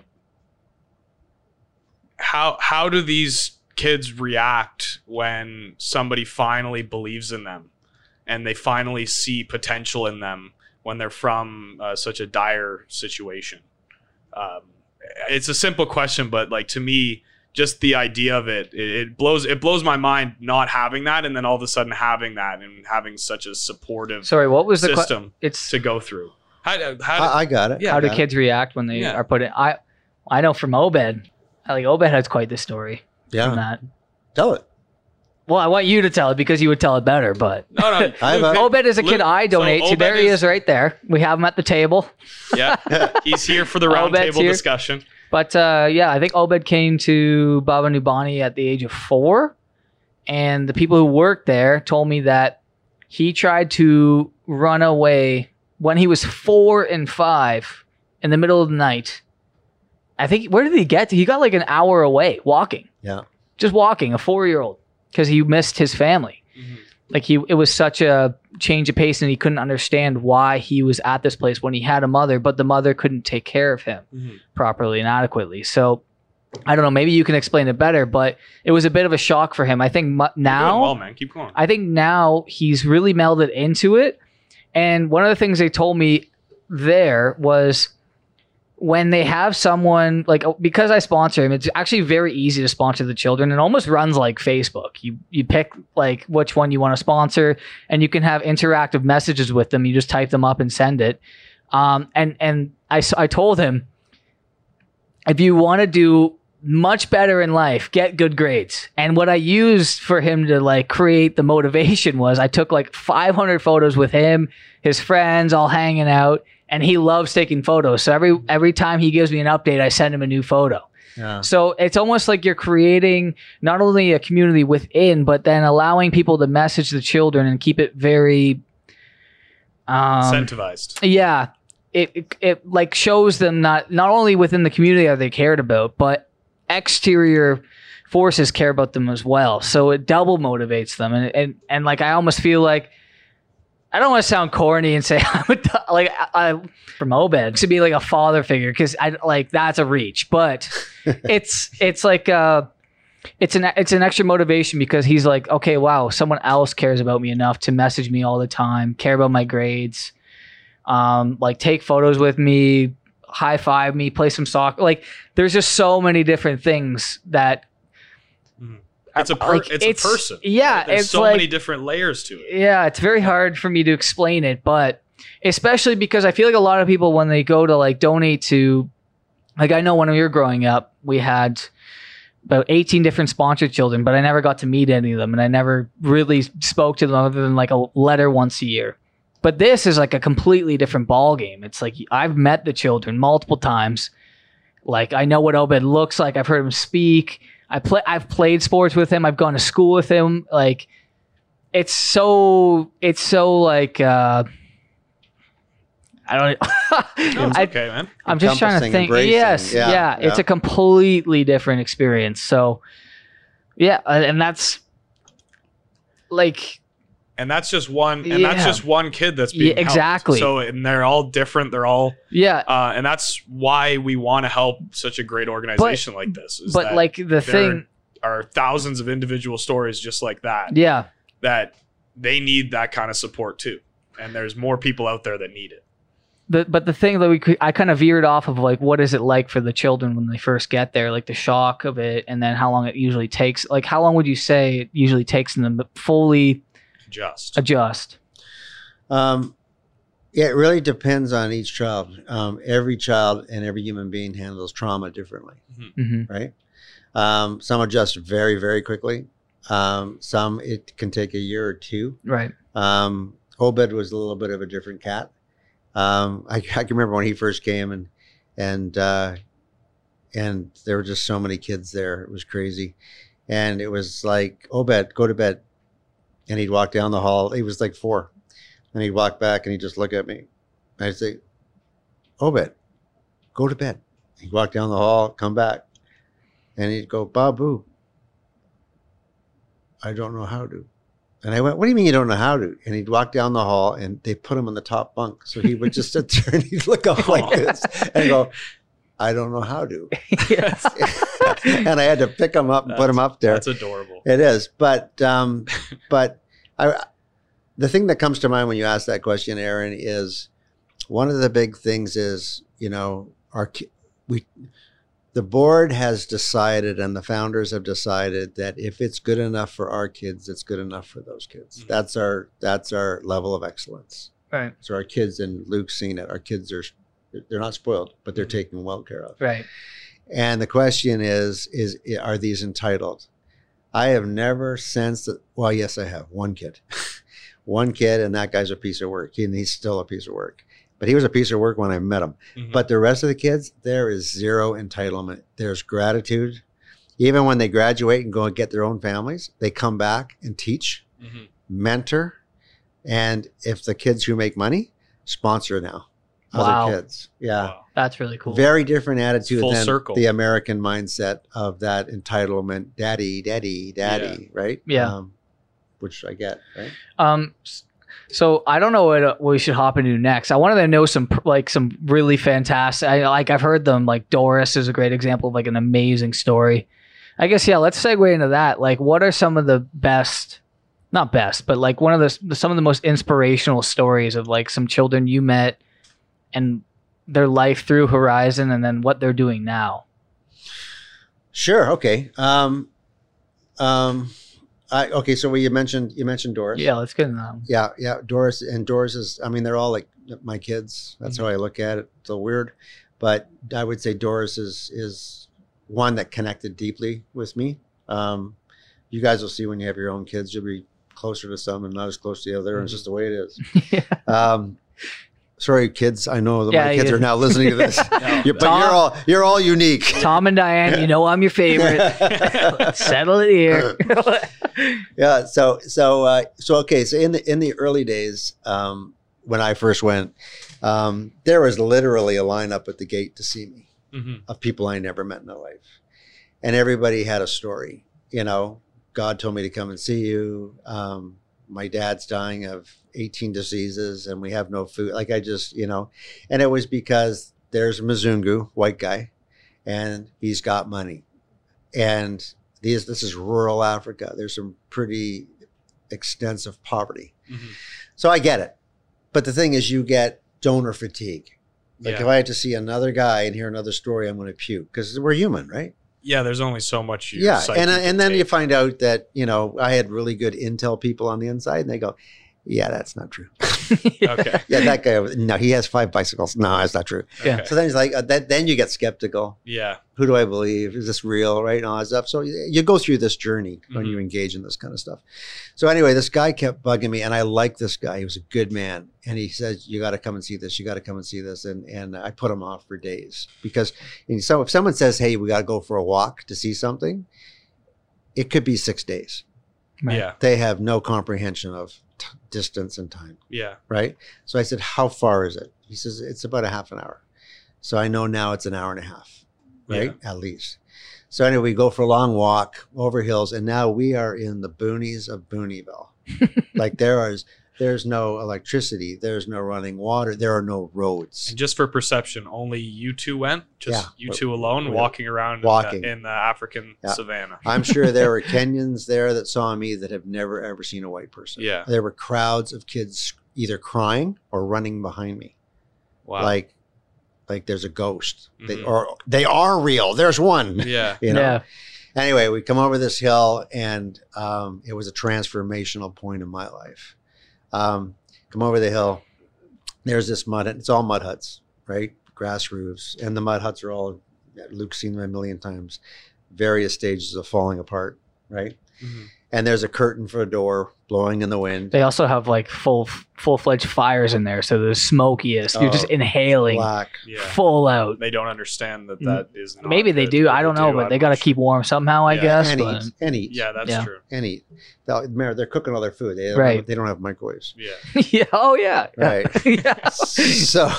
how how do these kids react when somebody finally believes in them, and they finally see potential in them when they're from uh, such a dire situation? Um, it's a simple question, but like to me, just the idea of it, it, it blows it blows my mind not having that, and then all of a sudden having that, and having such a supportive Sorry, what was the que- system It's to go through. How, how, I, I got it. Yeah, how do Got it. kids react when they Yeah. are put in? I I know from Obed, like Obed has quite the story from Yeah, that. tell it. Well, I want you to tell it because you would tell it better, but. no, no. I have Luke, a- Obed is a kid Luke- I so donate to. Obed There he is- is right there. We have him at the table. yeah, he's here for the round Obed's table here. discussion. But uh, yeah, I think Obed came to Baba Nubani at the age of four. And the people who worked there told me that he tried to run away when he was four and five in the middle of the night. I think, where did he get to? He got like an hour away walking, Yeah. just walking, a four year old, because he missed his family. Like he, it was such a change of pace, and he couldn't understand why he was at this place when he had a mother, but the mother couldn't take care of him mm-hmm. properly and adequately. So I don't know. Maybe you can explain it better, but it was a bit of a shock for him. I think mu- Now, now, well, man, keep going. I think now he's really melded into it. And one of the things they told me there was when they have someone like oh, because I sponsor him, it's actually very easy to sponsor the children. It almost runs like Facebook. You you pick like which one you want to sponsor, and you can have interactive messages with them. You just type them up and send it. Um, and and I I told him if you want to do much better in life, get good grades. And what I used for him to like create the motivation was I took like 500 photos with him, his friends, all hanging out, and he loves taking photos. So every every time he gives me an update, I send him a new photo. Yeah. So it's almost like you're creating not only a community within, but then allowing people to message the children and keep it very um, Incentivized. yeah it, it it like shows them not not only within the community are they cared about but exterior forces care about them as well so it double motivates them and and, and like i almost feel like I don't want to sound corny and say I'm a, like I, I from Obed. to be like a father figure because I like that's a reach, but it's it's like uh it's an it's an extra motivation because he's like okay wow someone else cares about me enough to message me all the time care about my grades um like take photos with me high five me play some soccer like there's just so many different things that It's a per- like, it's, it's- a person. yeah, There's it's so like- many different layers to it. yeah it's very hard for me to explain it but especially because i feel like a lot of people when they go to like donate to like i know when we were growing up we had about 18 different sponsored children but i never got to meet any of them and i never really spoke to them other than like a letter once a year. But this is like a completely different ball game it's like i've met the children multiple times. Like i know what obed looks like. I've heard him speak i play i've played sports with him i've gone to school with him like it's so it's so like uh I don't. No, it's I, okay, man. I'm just trying to think. embracing. Yes, yeah, Yeah, it's a completely different experience. So, yeah, and that's like And that's just one. And that's just one kid that's Yeah, being helped. exactly. So and they're all different. They're all. yeah, Uh, and that's why we want to help such a great organization like this. is but like the thing, are thousands of individual stories just like that Yeah. that they need that kind of support too. And there's more people out there that need it. The, but the thing that we could, I kind of veered off of like, what is it like for the children when they first get there? Like the shock of it, and then how long it usually takes. Like, how long would you say it usually takes them to fully Just adjust? Um, yeah, it really depends on each child. Um, every child and every human being handles trauma differently, hmm right? Um, some adjust very, very quickly. Um, some it can take a year or two. Right. Um, Obed was a little bit of a different cat. Um, I, I can remember when he first came and and uh, and there were just so many kids there. It was crazy, and it was like Obed, go to bed, and he'd walk down the hall. He was like four, and he'd walk back and he'd just look at me. And I'd say, Obed, go to bed. He'd walk down the hall, come back, and he'd go, Babu. I don't know how to. And I went, What do you mean you don't know how to? And he'd walk down the hall and they put him on the top bunk. So he would just sit there and he'd look up like this and go, I don't know how to. yes. and I had to pick him up and put him up there. that's adorable. It is, but um, but I, the thing that comes to mind when you ask that question, Aaron, is one of the big things is you know our we the board has decided and the founders have decided that if it's good enough for our kids, it's good enough for those kids. Mhm. That's our that's our level of excellence. Right. So our kids and Luke's seen it. Our kids are they're not spoiled, but they're taken well care of. Right. And the question is, is are these entitled? I have never sensed that. Well, yes, I have one kid, one kid, and that guy's a piece of work. He, And he's still a piece of work. But he was a piece of work when I met him. Mhm. But the rest of the kids, there is zero entitlement. There's gratitude. Even when they graduate and go and get their own families, they come back and teach, Mhm. mentor, and if the kids who make money sponsor now Wow. other kids. Yeah. Wow. That's really cool. Very different attitude Full than circle. the American mindset of that entitlement, daddy, daddy, daddy, right? Yeah. Um, which I get, right? Um, so I don't know what, uh, what we should hop into next. I wanted to know some like some really fantastic. I, like I've heard them. Like Doris is a great example of like an amazing story. I guess yeah. Let's segue into that. Like, what are some of the best? Not best, but like one of the the- some of the most inspirational stories of like some children you met and their life through Horizon, and then what they're doing now. Sure. Okay. Um, um, I, okay. So we you mentioned you mentioned Doris. Yeah, let's get into that. one. Yeah. Yeah. Doris and Doris is. I mean, they're all like my kids. That's how I look at it. It's a weird, but I would say Doris is is one that connected deeply with me. Um, you guys will see when you have your own kids, you'll be closer to some and not as close to the other. and It's just the way it is. yeah. Um, sorry, kids. I know that Yeah, my kids you- are now listening to this. No, You're- but Tom- you're all you're all unique. Tom and Diane, you know I'm your favorite. Settle it here. yeah. So so uh, so okay. So in the in the early days, um, when I first went, um, there was literally a lineup at the gate to see me Mhm. of people I never met in my life, and everybody had a story. You know, God told me to come and see you. Um, my dad's dying of 18 diseases, and we have no food. Like I just, you know, and it was because there's a Mzungu, white guy, and he's got money, and these this is rural Africa. There's some pretty extensive poverty. Mhm. So I get it. But the thing is, you get donor fatigue. Like Yeah. if I had to see another guy and hear another story, I'm going to puke because we're human, right? Yeah, there's only so much. Yeah, and uh, and then you find out that you know I had really good intel people on the inside, and they go, "Yeah, that's not true." okay. yeah, that guy. No, he has five bicycles. No, that's not true. Yeah. Okay. So then he's like, uh, that, then you get skeptical. Yeah. Who do I believe? Is this real? Right? And all that stuff. So you, you go through this journey when Mhm. you engage in this kind of stuff. So anyway, this guy kept bugging me, and I like this guy. He was a good man, and he says, "You got to come and see this. You got to come and see this." And and I put him off for days because and so if someone says, "Hey, we got to go for a walk to see something," it could be six days. Right. Yeah. They have no comprehension of t- distance and time Yeah. right? So I said, How far is it? He says, It's about a half an hour. So I know now it's an hour and a half, right? At least. So anyway, we go for a long walk over hills, and now we are in the boonies of Booneyville. like there is There's no electricity. There's no running water. There are no roads. And just for perception, only you two went, just Yeah. you two alone, walking around walking. in the, in the African Yeah. savannah. I'm sure there were Kenyans there that saw me that have never ever seen a white person. Yeah. There were crowds of kids either crying or running behind me. Wow. Like like there's a ghost. They Mhm. or they are real. There's one. yeah. You know. Yeah. Anyway, we come over this hill and um, it was a transformational point in my life. Um, come over the hill. There's this mud. It's all mud huts, right? Grass roofs, and the mud huts are all. Luke's seen them a million times. Various stages of falling apart, right? Mhm. And there's a curtain for a door blowing in the wind. They also have like full full fledged fires in there, so the smokiest. You're just Oh, inhaling Black. Yeah. full out. They don't understand that that is not Maybe they do. what I don't know, but they got to keep warm somehow, I Yeah. guess. and but- eat. And eat. Yeah, that's Yeah. true. And eat. They'll, remember, they're cooking all their food. They don't, Right. they don't have microwaves. Yeah. yeah. Oh yeah. Right. yeah. so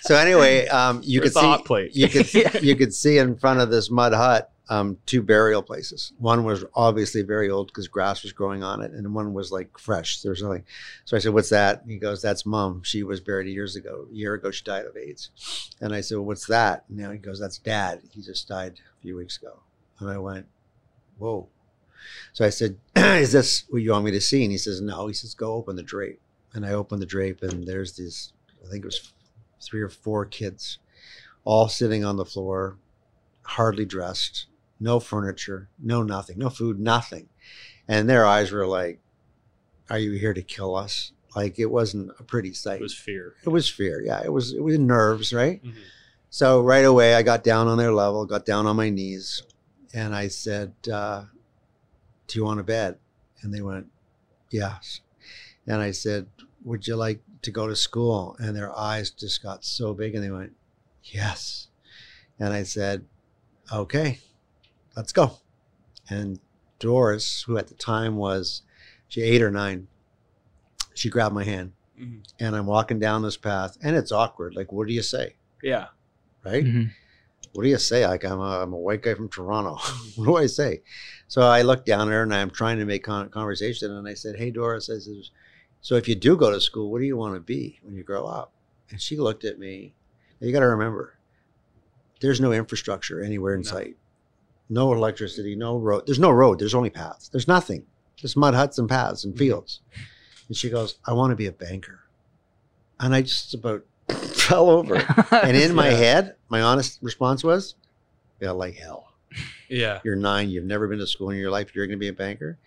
so anyway um you There's could see plate. you could Yeah. you could see in front of this mud hut um two burial places. One was obviously very old because grass was growing on it and one was like fresh. There was nothing so i said what's that? And he goes that's mom. She was buried years ago a year ago. She died of aids. And i said well, what's that? And now he goes that's dad. He just died a few weeks ago. And i went whoa. So i said is this what you want me to see? And he says no. He says go open the drape. And i opened the drape and there's these. I think it was three or four kids all sitting on the floor hardly dressed no furniture no nothing no food nothing and their eyes were like are you here to kill us like it wasn't a pretty sight It was fear. it was fear yeah it was it was nerves right Mhm. so right away, I got down on their level, got down on my knees, and I said, uh, "Do you want a bed?" And they went, "Yes." And I said, "Would you like to go to school?" And their eyes just got so big, and they went, "Yes." And I said, "Okay, let's go." And Doris, who at the time was she eight or nine, she grabbed my hand, Mhm. and I'm walking down this path, and it's awkward. Like, what do you say? Yeah. Right? Mhm. what do you say? Like I'm a, I'm a white guy from Toronto. what do I say? So I look down there and I'm trying to make con- conversation. And I said, Hey, Doris, I said, so if you do go to school, what do you want to be when you grow up? And she looked at me. You got to remember, there's no infrastructure anywhere in No. sight. No electricity, no road. There's no road. There's only paths. There's nothing. Just mud huts and paths and Mhm. fields. And she goes, I want to be a banker. And I just about fell over. And in my head, my honest response was, yeah, like hell. Yeah. You're nine, you've never been to school in your life, you're going to be a banker.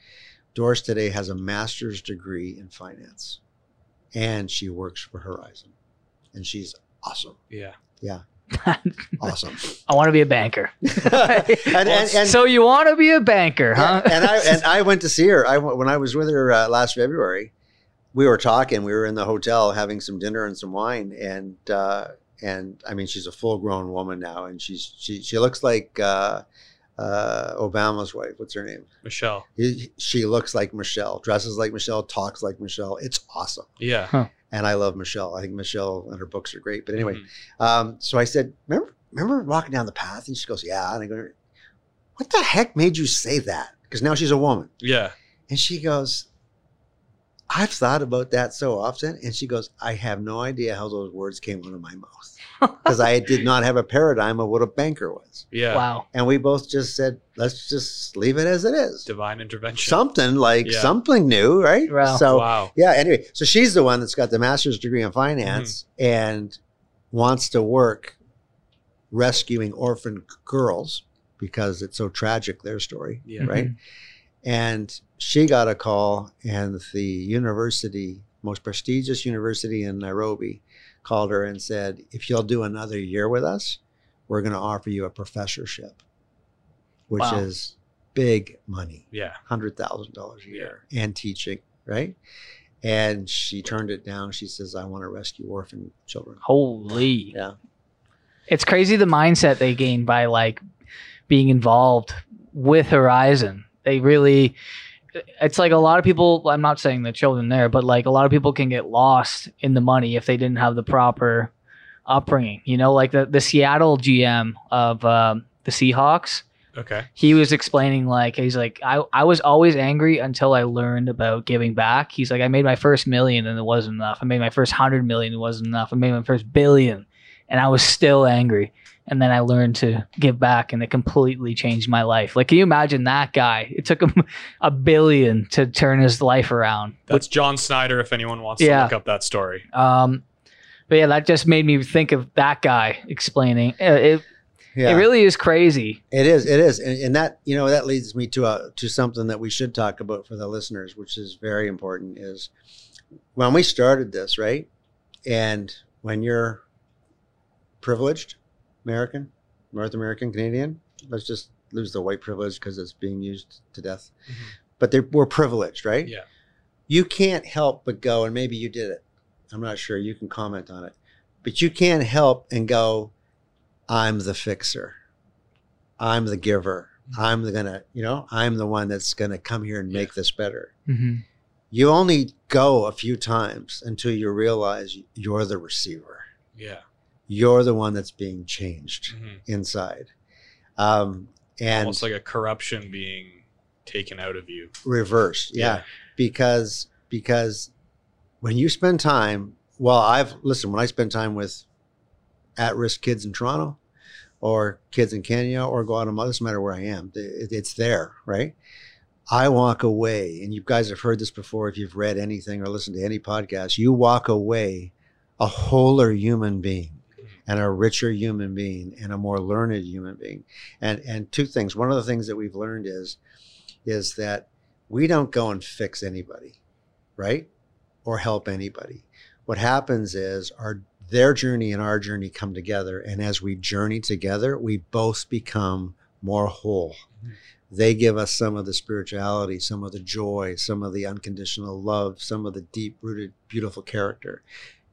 Doris today has a master's degree in finance and she works for Horizon. And she's awesome. Yeah. Yeah. Awesome. I want to be a banker. and, and, and, so you want to be a banker, huh? Yeah, and I and I went to see her. I when I was with her uh, last February. We were talking. We were in the hotel having some dinner and some wine, and uh, and I mean, she's a full grown woman now, and she's she she looks like uh, uh, Obama's wife. What's her name? Michelle. He- She looks like Michelle, dresses like Michelle, talks like Michelle. It's awesome, Yeah. And I love Michelle. I think Michelle and her books are great. But anyway, Mhm. um, so I said, remember, remember walking down the path? And she goes, yeah. And I go, what the heck made you say that? Because now she's a woman. Yeah. And she goes, I've thought about that so often. And she goes, I have no idea how those words came out of my mouth because I did not have a paradigm of what a banker was. Yeah. Wow. And we both just said, let's just leave it as it is. Divine intervention. Something like Yeah. something new, right? Wow. So, wow. yeah, anyway, so she's the one that's got the master's degree in finance Mm-hmm. and wants to work rescuing orphan girls because it's so tragic, their story, Yeah. right? And she got a call, and the university, most prestigious university in Nairobi, called her and said, If you'll do another year with us, we're going to offer you a professorship, which Wow. is big money Yeah. $100,000 a year and teaching, right? And she turned it down. She says, I want to rescue orphan children. Holy. Yeah. It's crazy the mindset they gain by like being involved with Horizon. They really it's like a lot of people I'm not saying the children there, but like a lot of people can get lost in the money if they didn't have the proper upbringing. You know, like the, the Seattle GM of um, the Seahawks Okay. he was explaining like he's like I, I was always angry until I learned about giving back. He's like I made my first million and it wasn't enough. I made my first hundred million it wasn't enough. I made my first billion and I was still angry. And then I learned to give back and it completely changed my life. Like can you imagine that guy? It took him a billion to turn his life around. That's John Schneider. If anyone wants to look up that story. Um but yeah, that just made me think of that guy explaining. Uh, It, Yeah. it really is crazy. It is. It is, and, and that you know that leads me to a to something that we should talk about for the listeners, which is very important. Is when we started this, right? And when you're privileged, American, North American, Canadian, let's just lose the white privilege because it's being used to death. But they're, we're privileged, right? Yeah. You can't help but go, and maybe you did it. I'm not sure. You can comment on it, but you can't help and go. I'm the fixer. I'm the giver. I'm the gonna, you know, I'm the one that's gonna come here and make this better. Mm-hmm. You only go a few times until you realize you're the receiver. Yeah. You're the one that's being changed Mhm. inside. Um, and Almost like a corruption being taken out of you. reversed. Yeah. Because because when you spend time, well, I've listen, when I spend time with at risk kids in Toronto or kids in Kenya or Guatemala, doesn't matter where I am, it- it's there, right? I walk away, and you guys have heard this before if you've read anything or listened to any podcast, you walk away a wholer human being and a richer human being and a more learned human being. And and two things. One of the things that we've learned is is that we don't go and fix anybody, right? Or help anybody. What happens is our their journey and our journey come together and as we journey together, we both become more whole. Mm-hmm. They give us some of the spirituality, some of the joy, some of the unconditional love, some of the deep rooted beautiful character.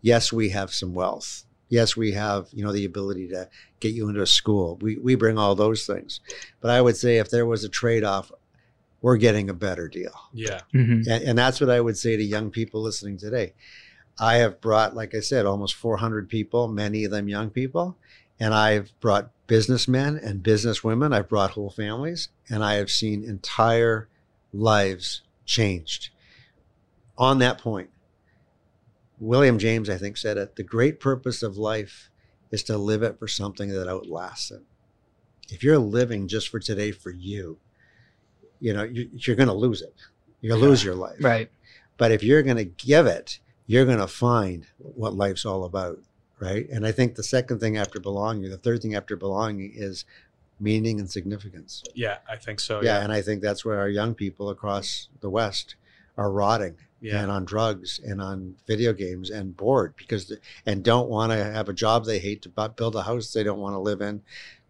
Yes, we have some wealth. Yes, we have, you know, the ability to get you into a school. We we bring all those things. But I would say if there was a trade-off, we're getting a better deal. Yeah. Mm-hmm. And, and that's what I would say to young people listening today. I have brought, like I said, almost 400 people, many of them young people. And I've brought businessmen and businesswomen. I've brought whole families. And I have seen entire lives changed. On that point, William James, I think, said it the great purpose of life is to live it for something that outlasts it. If you're living just for today for you, you know, you, you're going to lose it. You're going to lose your life. Right. But if you're going to give it, you're going to find what life's all about. Right. And I think the second thing after belonging, the third thing after belonging is meaning and significance. Yeah. I think so. yeah. Yeah. And I think that's where our young people across the West are rotting Yeah. and on drugs and on video games and bored because, the, and don't want to have a job they hate to bu- build a house they don't want to live in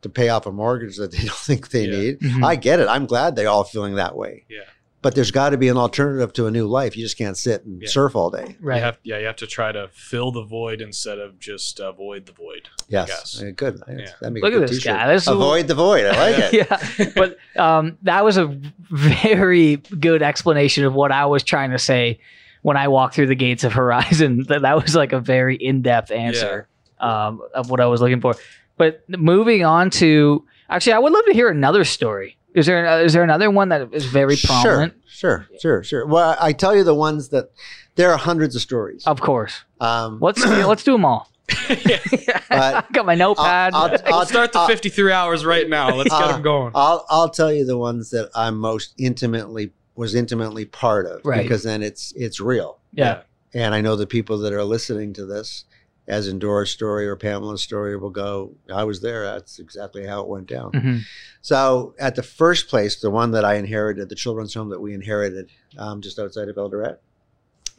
to pay off a mortgage that they don't think they Yeah. need. Mhm. I get it. I'm glad they're all feeling that way. Yeah. But there's got to be an alternative to a new life. You just can't sit and Yeah. surf all day. right. You have, yeah. You have to try to fill the void instead of just avoid the void. Yes. guess. Uh, Good. Yeah. That makes Look a at good this t-shirt. guy. This is- Avoid the void. I like it. yeah, but um, that was a very good explanation of what I was trying to say when I walked through the gates of Horizon. That that was like a very in-depth answer um, of what I was looking for. But moving on to actually, I would love to hear another story. Is there uh, there another one that is very prominent? Sure, sure, sure, sure. Well, I tell you the ones that there are hundreds of stories. Of course. Um, Let's let's do them all. But- I got my notepad. I'll- I'll- Let's start the I'll- 53 hours right now. Let's get them going. I'll I'll tell you the ones that I'm most intimately was intimately part of Right. because then it's it's real. yeah. And I know the people that are listening to this, as in Dora's story or Pamela's story, will go, I was there. That's exactly how it went down. Mhm. So at the first place, the one that I inherited, the children's home that we inherited um, just outside of Eldoret,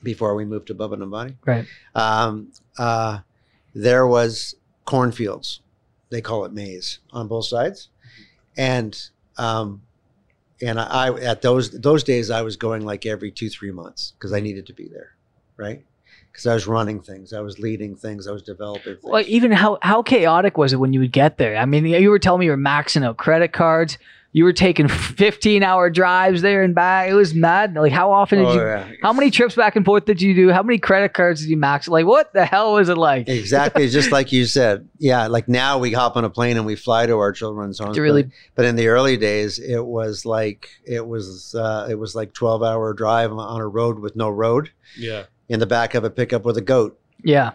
before we moved to Bubba Bunny, Right. um, uh, there was cornfields. They call it maize on both sides, and um, and I, I at those those days I was going like every two three months because I needed to be there, right? Because I was running things, I was leading things, I was developing things. Well, even how how chaotic was it when you would get there? I mean, you were telling me you were maxing out credit cards, You were taking 15 hour drives there and back. It was mad. Like, how often did Oh, you? yeah. How many trips back and forth did you do? How many credit cards did you max? Like, what the hell was it like? Exactly, just like you said. Yeah, like now we hop on a plane and we fly to our children's homes. Really- but, but in the early days, it was like it was uh, it was like twelve hour drive on a road with no road Yeah. In the back of a pickup with a goat, Yeah.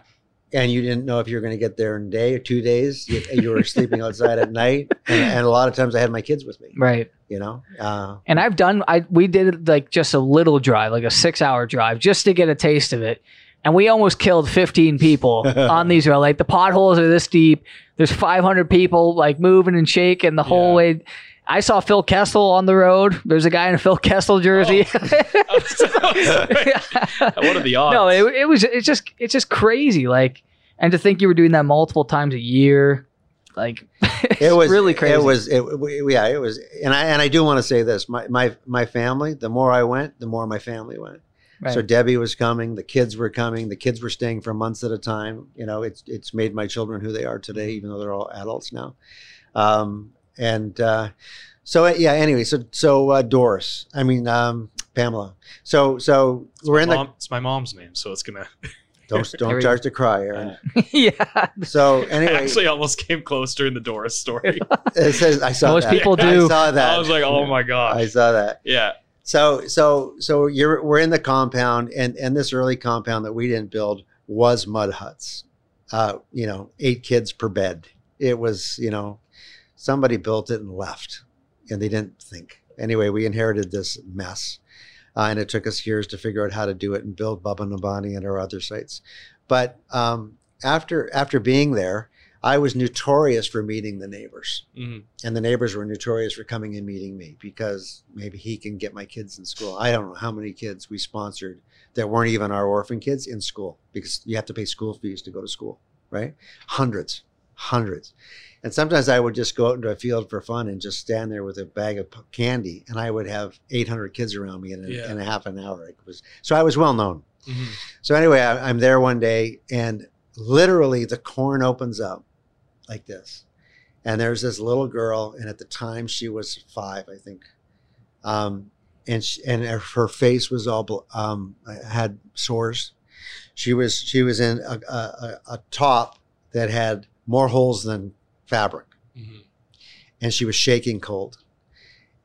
and you didn't know if you were going to get there in a day or two days. You, you were sleeping outside at night, and, and a lot of times I had my kids with me. Right. You know, uh, And I've done. I we did like just a little drive, like a six hour drive, just to get a taste of it. And we almost killed 15 people on these roads. Like the potholes are this deep. There's 500 people like moving and shaking the whole Yeah. way. I saw Phil Kessel on the road. There's a guy in a Phil Kessel jersey. what are the odds? no, it, it was it's just it's just crazy. Like, and to think you were doing that multiple times a year, like it's it was really crazy. It was, it, w- yeah, it was, and I and I do want to say this: my my my family. The more I went, the more my family went. Right. So Debbie was coming, the kids were coming, the kids were staying for months at a time. You know, it's it's made my children who they are today, even though they're all adults now. Um, and uh, so uh, yeah. Anyway, so so uh, Doris, I mean um, Pamela. So so we're in the it's my mom's name, so it's gonna. don't There don't we start to cry, Aaron. yeah. So I actually almost came close during the Doris story. it says I saw Most that. people I do. saw that. I was like, oh my god, I saw that. Yeah. So so so you're we're in the compound and and this early compound that we didn't build was mud huts. Uh, you know, eight kids per bed. It was, you know, somebody built it and left and they didn't think. Anyway, we inherited this mess. Uh, and it took us years to figure out how to do it and build Baba Nabani and our other sites. But um, after after being there, I was notorious for meeting the neighbors Mhm. and the neighbors were notorious for coming and meeting me because maybe he can get my kids in school. I don't know how many kids we sponsored that weren't even our orphan kids in school because you have to pay school fees to go to school, right? Hundreds, hundreds. And sometimes I would just go out into a field for fun and just stand there with a bag of candy, and I would have 800 kids around me in a, Yeah. in a half an hour. It was so I was well known. Mhm. So anyway, I, I'm there one day, and literally the corn opens up like this, and there's this little girl, and at the time she was five, I think, um, and she, and her, face was all um, had sores. She was she was in a, a a top that had more holes than fabric, Mhm. and she was shaking cold.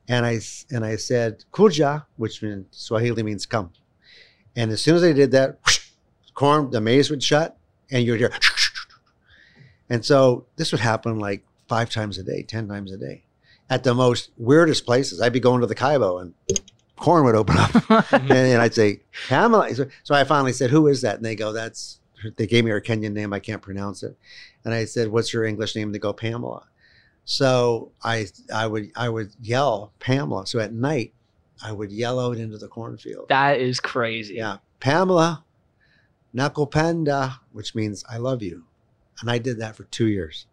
And I s- and I said "Kuja," which in Swahili means come. And as soon as I did that, corn the maze would shut, and you'd hear. And so this would happen like five times a day, ten times a day, at the most weirdest places. I'd be going to the Kaibo, and corn would open up, and, and I'd say Pamela. So, so I finally said, "Who is that?" And they go, "That's." They gave me her Kenyan name. I can't pronounce it. And I said, "What's your English name?" They go, "Pamela." So I I would I would yell Pamela. So at night I would yell out into the cornfield. that is crazy. Yeah, Pamela, Nakupenda, which means I love you. And I did that for two years.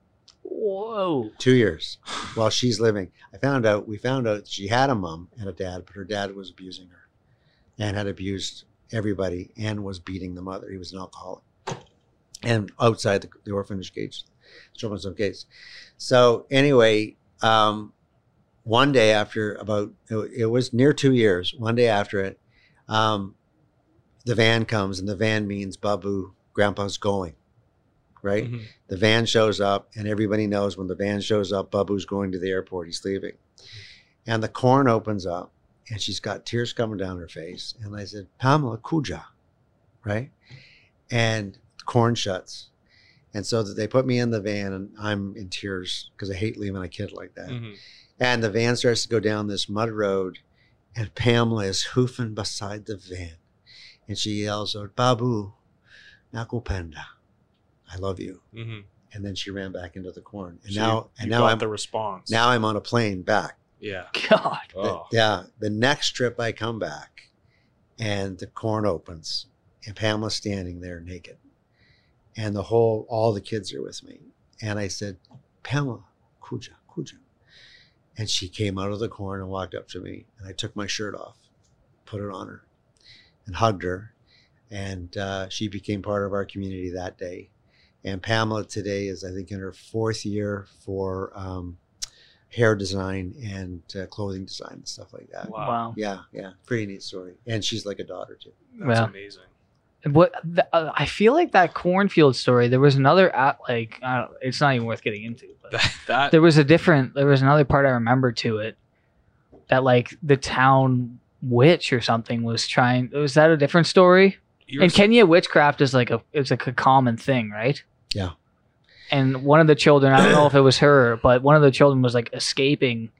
Whoa. Two years while she's living. I found out we found out she had a mom and a dad, but her dad was abusing her and had abused everybody and was beating the mother. He was an alcoholic. And outside the, the orphanage gates, children's home gates. So anyway, um, one day after about it, was near two years. One day after it, um, the van comes, and the van means Babu, Grandpa's going, right? Mhm. The van shows up, and everybody knows when the van shows up, Babu's going to the airport. He's leaving, and the corn opens up, and she's got tears coming down her face. And I said, Pamela Kuja, right? And corn shuts. And so that they put me in the van, and I'm in tears because I hate leaving a kid like that. Mhm. And the van starts to go down this mud road, and Pamela is hoofing beside the van. And she yells out, Babu, Nakupenda, I love you. Mhm. And then she ran back into the corn. And So now, you- and you now got I'm the response. now I'm on a plane back. yeah. God. The- Oh. yeah. The next trip I come back, and the corn opens, and Pamela's standing there naked, and the whole all the kids are with me. And I said, Pamela, Kuja, Kuja. And she came out of the corn and walked up to me, and I took my shirt off, put it on her, and hugged her. And uh, she became part of our community that day. And Pamela today is, I think, in her fourth year for um, hair design and uh, clothing design and stuff like that. Wow. Wow. Yeah, yeah, pretty neat story. And she's like a daughter too. That's Yeah. amazing. What the, uh, I feel like that cornfield story. There was another at like I don't, it's not even worth getting into. But That, that there was a different. There was another part I remember to it that like the town witch or something was trying. Was that a different story? you're In s- Kenya, witchcraft is like a it's like a common thing, right? Yeah. And one of the children, I don't know if it was her, but one of the children was like escaping.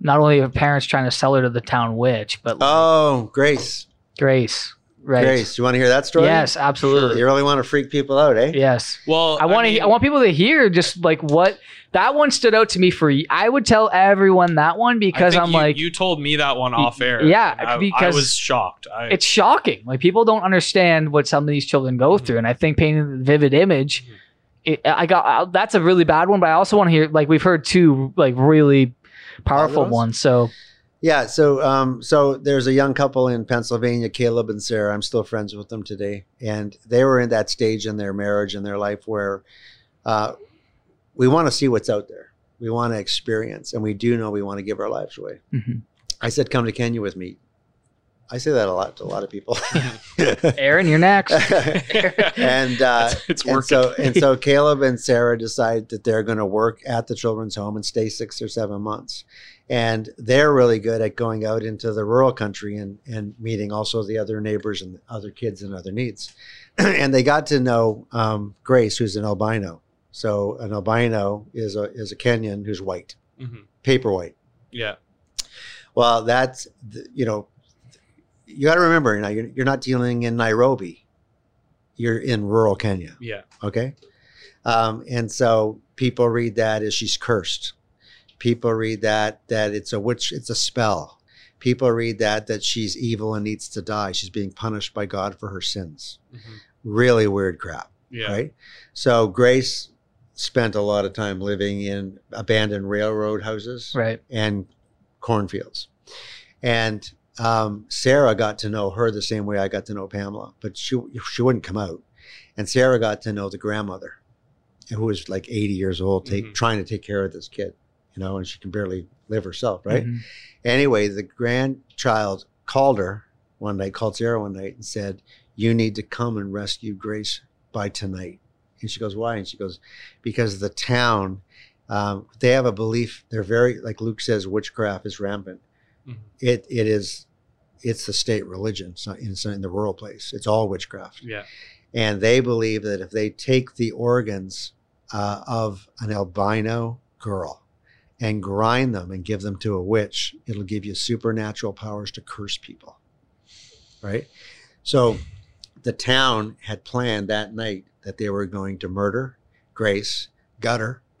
Not only her parents trying to sell her to the town witch, but like, Oh, Grace. Grace, right? Grace, you want to hear that story? Yes, absolutely. You really want to freak people out, eh? Yes. well, I want to. mean, I want people to hear just like what that one stood out to me for. I would tell everyone that one I because think I'm you, like, you told me that one off air. yeah, I, because I was shocked. I, it's shocking. Like people don't understand what some of these children go through, and I think painting the vivid image. It, I got uh, that's a really bad one, but I also want to hear like we've heard two like really powerful ones? ones. So Yeah, so um, so there's a young couple in Pennsylvania, Caleb and Sarah. I'm still friends with them today, and they were in that stage in their marriage and their life where uh, we want to see what's out there. We want to experience, and we do know we want to give our lives away. Mhm. I said, "Come to Kenya with me." I say that a lot to a lot of people. Aaron, you're next. and uh, It's- it's and so and so Caleb and Sarah decide that they're going to work at the children's home and stay six or seven months, and they're really good at going out into the rural country and and meeting also the other neighbors and other kids and other needs, and they got to know um, Grace, who's an albino. So an albino is a is a Kenyan who's white, Mhm. paper white. yeah. Well, that's th- you know, you got to remember, you know, you're, you're not dealing in Nairobi. You're in rural Kenya. Yeah. Okay. Um, and so people read that as she's cursed. People read that that it's a witch, it's a spell. People read that that she's evil and needs to die. She's being punished by God for her sins. Mhm. Really weird crap. Yeah. Right. So Grace spent a lot of time living in abandoned railroad houses right. and cornfields. And um, Sarah got to know her the same way I got to know Pamela, but she she wouldn't come out. And Sarah got to know the grandmother, who was like 80 years old, take, Mhm. trying to take care of this kid, you know, and she can barely live herself, right? Mhm. Anyway, the grandchild called her one night, called Sarah one night, and said, "You need to come and rescue Grace by tonight." And she goes, "Why?" And she goes, "Because the town, um, they have a belief. They're very like Luke says, witchcraft is rampant. Mhm. It it is, it's the state religion. It's not in, it's not in the rural place. It's all witchcraft." Yeah. and they believe that if they take the organs uh, of an albino girl and grind them and give them to a witch, it'll give you supernatural powers to curse people. Right? So the town had planned that night that they were going to murder Grace, gut her,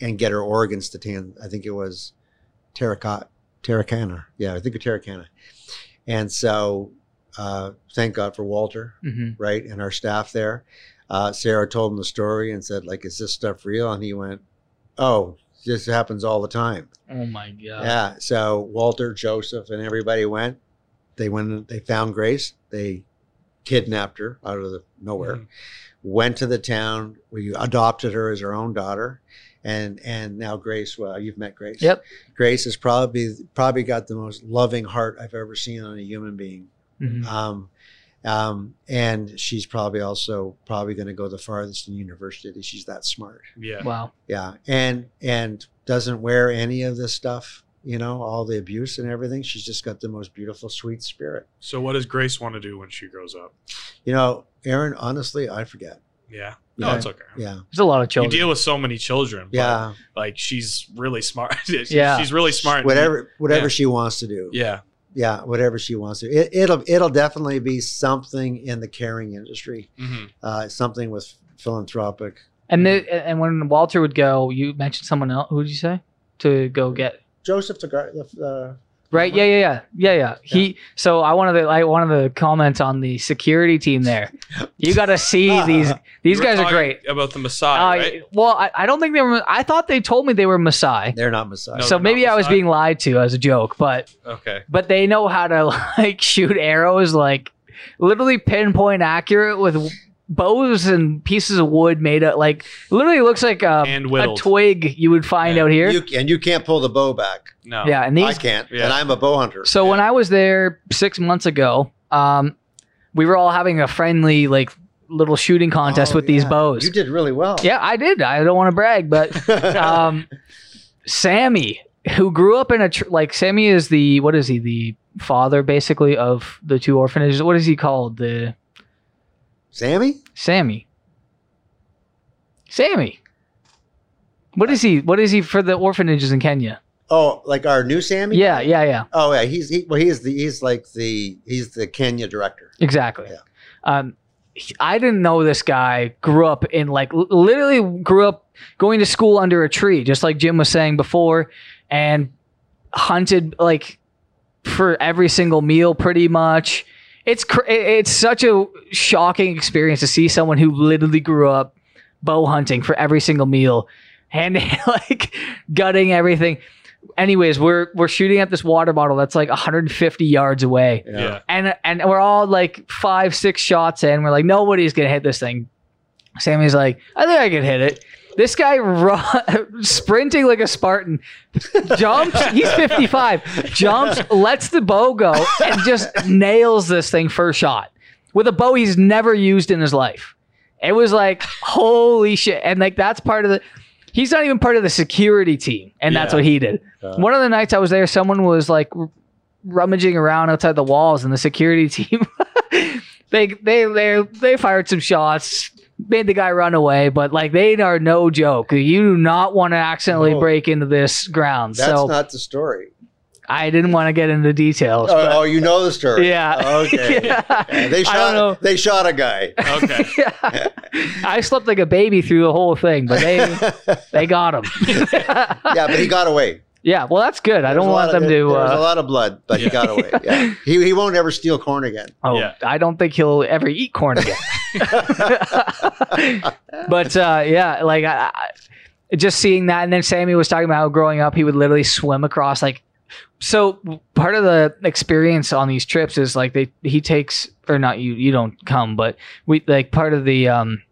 and get her organs to tan. I think it was terracotta, terracana. Yeah, I think of terracana. And so, uh, thank God for Walter Mhm. right? And our staff there. Uh, Sarah told him the story and said, like, is this stuff real? And he went, oh, this happens all the time. Oh my god. yeah. So Walter, Joseph, and everybody went. They went. They found Grace. They kidnapped her out of the nowhere. Mhm. Went to the town. We adopted her as our own daughter. And and now Grace. Well, you've met Grace. Yep. Grace has probably probably got the most loving heart I've ever seen on a human being. Mhm. Um, um, and she's probably also probably going to go the farthest in university. She's that smart. Yeah. Wow. Yeah, and and doesn't wear any of this stuff. You know, all the abuse and everything. She's just got the most beautiful, sweet spirit. So what does Grace want to do when she grows up? You know, Aaron. Honestly, I forget. Yeah. No, Yeah. it's okay. Yeah, There's a lot of children. You deal with so many children. but, yeah. Like she's really smart. she's, Yeah. She's really smart. Whatever, whatever Yeah. she wants to do. Yeah. Yeah, whatever she wants to. It, it'll it'll definitely be something in the caring industry. hmm Uh, something with philanthropic. and the, and when Walter would go, you mentioned someone else. Who did you say to go get? Joseph the guy. The, uh, Right. Yeah. Yeah. Yeah. Yeah. Yeah. He. So I wanted to. I wanted to comment on the security team there. You got to see these. These You were guys are talking great. About the Messiah, Uh, right? Well, I, I don't think they were. I thought they told me they were Maasai. they're not Messiah. No, so they're maybe not I was Maasai? being lied to as a joke, but Okay. but they know how to like shoot arrows like literally pinpoint accurate with bows and pieces of wood made of like literally looks like a, Hand a whittled. twig you would find Yeah. out here. You, and you can't pull the bow back. No. yeah, and these. I these can't, Yeah. and I'm a bow hunter. So when I was there six months ago, um, we were all having a friendly like little shooting contest Oh, with these yeah. bows. You did really well. Yeah, I did. I don't want to brag, but um, Sammy, who grew up in a tr- like Sammy is the what is he the father basically of the two orphanages? What is he called? The Sammy? Sammy. Sammy. What is he? What is he for the orphanages in Kenya? Oh, like our new Sammy? Yeah, yeah, yeah. Oh yeah, he's he, well, he's the he's like the he's the Kenya director. Exactly. Yeah. Um, he- I didn't know this guy grew up in like literally grew up going to school under a tree, just like Jim was saying before, and hunted like for every single meal pretty much. It's cr- it's such a shocking experience to see someone who literally grew up bow hunting for every single meal and like gutting everything. Anyways, we're we're shooting at this water bottle that's like 150 yards away Yeah. and and we're all like five six shots in. We're like nobody's gonna hit this thing. Sammy's like, I think I can hit it. This guy run, sprinting like a Spartan, jumps. He's 55. Jumps, lets the bow go, and just nails this thing first shot with a bow he's never used in his life. It was like holy shit, and like that's part of the. He's not even part of the security team, and that's Yeah. what he did. Uh, One of the nights I was there, someone was like r- rummaging around outside the walls, and the security team they they they they fired some shots, made the guy run away. But like they are no joke. You do not want to accidentally No. break into this ground. That's so not the story. I didn't want to get into details. Oh, but- oh, you know the story. Yeah. Okay. Yeah. Yeah, They I don't know. shot. They shot a guy. Okay. Yeah. I slept like a baby through the whole thing, but they they got him. yeah, but he got away. Yeah, well that's good. I don't want lot of- them to. There was a Uh, lot of blood, but he got away. Yeah, he, he won't ever steal corn again. oh, Yeah. I don't think he'll ever eat corn again. but uh, yeah, like I, I, just seeing that, and then Sammy was talking about how growing up he would literally swim across like. So part of the experience on these trips is like they he takes or not you you don't come, but we like part of the um,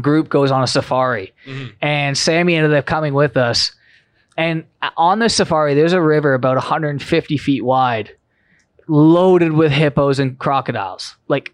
group goes on a safari, Mhm. and Sammy ended up coming with us. And on the safari, there's a river about 150 feet wide, loaded with hippos and crocodiles, like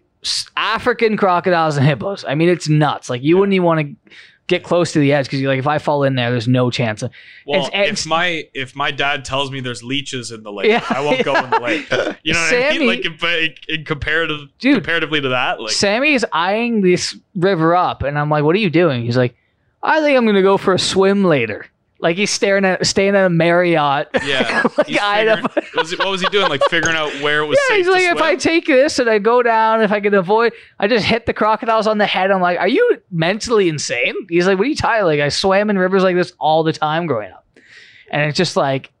African crocodiles and hippos. I mean, it's nuts. Like you wouldn't even want to get close to the edge because you're like, if I fall in there, there's no chance. Of, Well, It's- it's- if my if my dad tells me there's leeches in the lake, Yeah, I won't go in the lake. You know what I mean? Like in, in comparative Dude. comparatively to that, like Sammy is eyeing this river up, and I'm like, "What are you doing?" He's like, "I think I'm gonna go for a swim later." Like he's staring at staying at a Marriott. yeah. like He's figuring- was what was he doing? Like figuring out where it was Yeah, safe he's like, if I take this and I go down, if I can avoid, I just hit the crocodiles on the head. I'm like, are you mentally insane? He's like, what are you talking? Like, I swam in rivers like this all the time growing up, and it's just like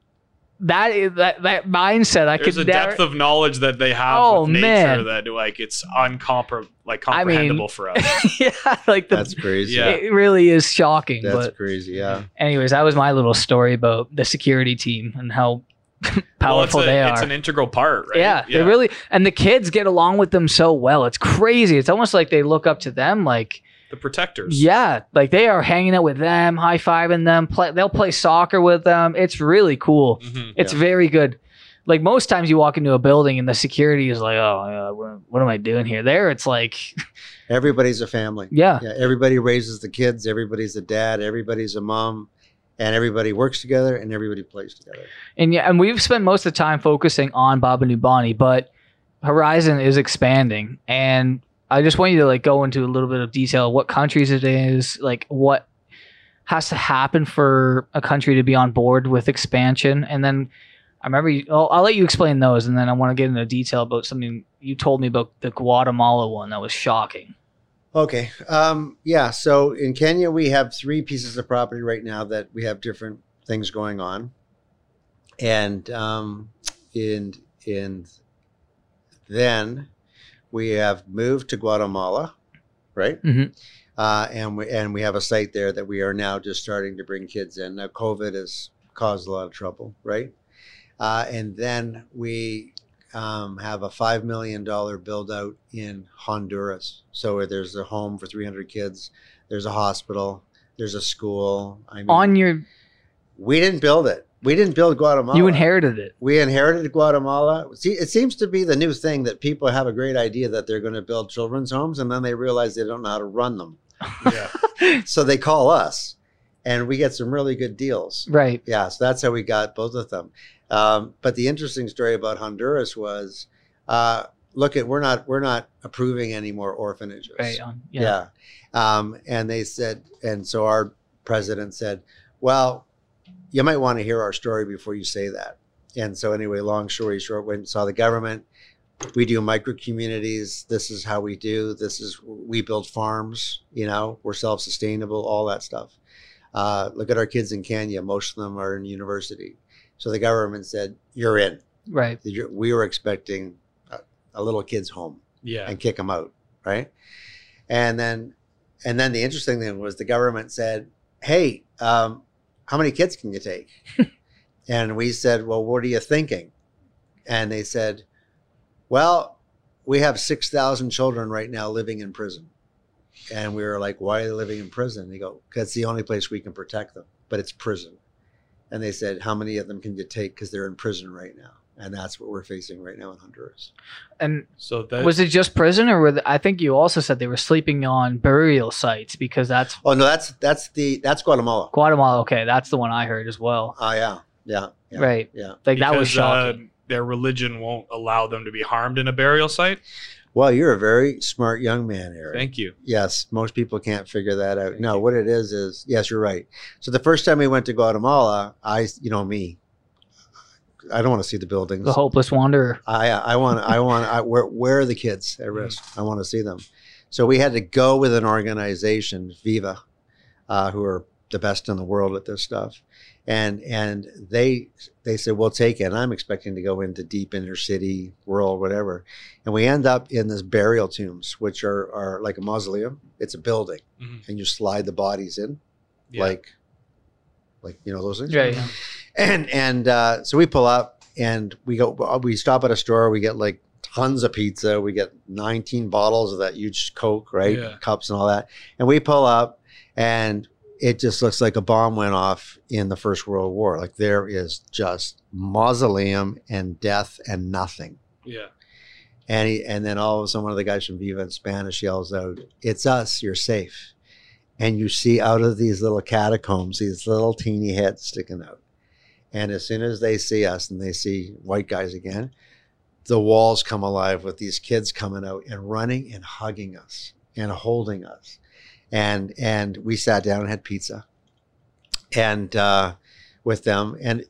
that is that that mindset. I There's could a never. depth of knowledge that they have Oh, with nature man. that like it's uncompre like I mean- comprehensible for us. yeah, like the, That's crazy. Yeah. it really is shocking. That's but crazy. Yeah. anyways, that was my little story about the security team and how powerful it's a, they are. It's an integral part, right? Yeah, they really and the kids get along with them so well. It's crazy. It's almost like they look up to them. Like the protectors. yeah, like they are hanging out with them, high fiving them. Play, they'll play soccer with them. It's really cool. Mhm. It's very good. Like most times you walk into a building and the security is like, oh, uh, what, what am I doing here? There, it's like, Everybody's a family. yeah, Yeah. Everybody raises the kids. Everybody's a dad. Everybody's a mom. And everybody works together and everybody plays together. and yeah, and we've spent most of the time focusing on Baba Nubani, but Horizon is expanding, and I just want you to like go into a little bit of detail what countries it is, like what has to happen for a country to be on board with expansion, and then I remember you, I'll, I'll let you explain those, and then I want to get into detail about something you told me about the Guatemala one that was shocking. Okay. Um, yeah. So in Kenya, we have three pieces of property right now that we have different things going on. And um, in, in then we have moved to Guatemala, right? Mhm. Uh, and we and we have a site there that we are now just starting to bring kids in. Now, COVID has caused a lot of trouble, right? Uh, and then we um, have a five million dollar build out in Honduras. So there's a home for 300 kids. There's a hospital. There's a school. I mean, On your, we didn't build it. We didn't build Guatemala. you inherited it. We inherited Guatemala. See, it seems to be the new thing that people have a great idea that they're going to build children's homes, and then they realize they don't know how to run them. Yeah. So they call us, and we get some really good deals. Right. Yeah, so that's how we got both of them. Um, but the interesting story about Honduras was, uh, look at we're not we're not approving any more orphanages. Right. Yeah. Yeah. Um, and they said, and so our president said, well, you might want to hear our story before you say that. And so, anyway, long story short, went and saw the government. We do micro communities. This is how we do. This is, we build farms, you know, we're self sustainable, all that stuff. Uh, look at our kids in Kenya. Most of them are in university. So the government said, you're in. Right. We were expecting a, a little kid's home Yeah. and kick them out, right? And then, and then the interesting thing was the government said, "Hey, um, how many kids can you take?" and we said, "Well, what are you thinking?" And they said, "Well, we have six thousand children right now living in prison." And we were like, "Why are they living in prison?" They go, "Because it's the only place we can protect them, but it's prison." And they said, "How many of them can you take? Because they're in prison right now." And that's what we're facing right now in Honduras. And So that was it just prison, or were the, I think you also said they were sleeping on burial sites because that's Oh no, that's that's the that's Guatemala. Guatemala. Okay, that's the one I heard as well. Oh yeah, yeah, yeah, Right. yeah. Like that was shocking. Uh, their religion won't allow them to be harmed in a burial site. Well, you're a very smart young man, Eric. Thank you. Yes, most people can't figure that out. Thank no, you. what it is is yes, you're right. So the first time we went to Guatemala, I, you know me, I don't want to see the buildings. the hopeless wanderer. I I want I want I, where where are the kids at risk? I want to see them. So we had to go with an organization, Viva, uh, who are the best in the world at this stuff, and and they they said we'll take it. And I'm expecting to go into deep inner city world, whatever, and we end up in this burial tombs, which are are like a mausoleum. It's a building, Mhm. and you slide the bodies in, Yeah. like like you know those things Right. yeah. And and uh, so we pull up and we go we stop at a store we get like tons of pizza we get 19 bottles of that huge coke right? Yeah. cups and all that. And we pull up and it just looks like a bomb went off in the first world war. Like there is just mausoleum and death and nothing. Yeah. and he, and then all of a sudden one of the guys from viva in spanish yells out it's us you're safe. And you see out of these little catacombs these little teeny heads sticking out and as soon as they see us and they see white guys again, the walls come alive with these kids coming out and running and hugging us and holding us. And and we sat down and had pizza and uh, with them. And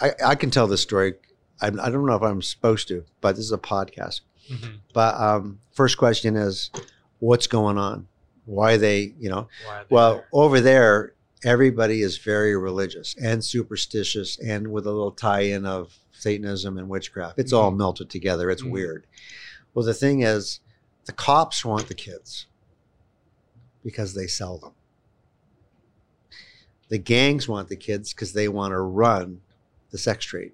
I, I can tell this story. I, I don't know if I'm supposed to, but this is a podcast. Mhm. But um, first question is, what's going on? Why they, you know, Why are they well, there? over there, everybody is very religious and superstitious and with a little tie in of Satanism and witchcraft. It's all Mhm. melted together. It's Mhm. weird. Well, the thing is, the cops want the kids because they sell them. The gangs want the kids because they want to run the sex trade,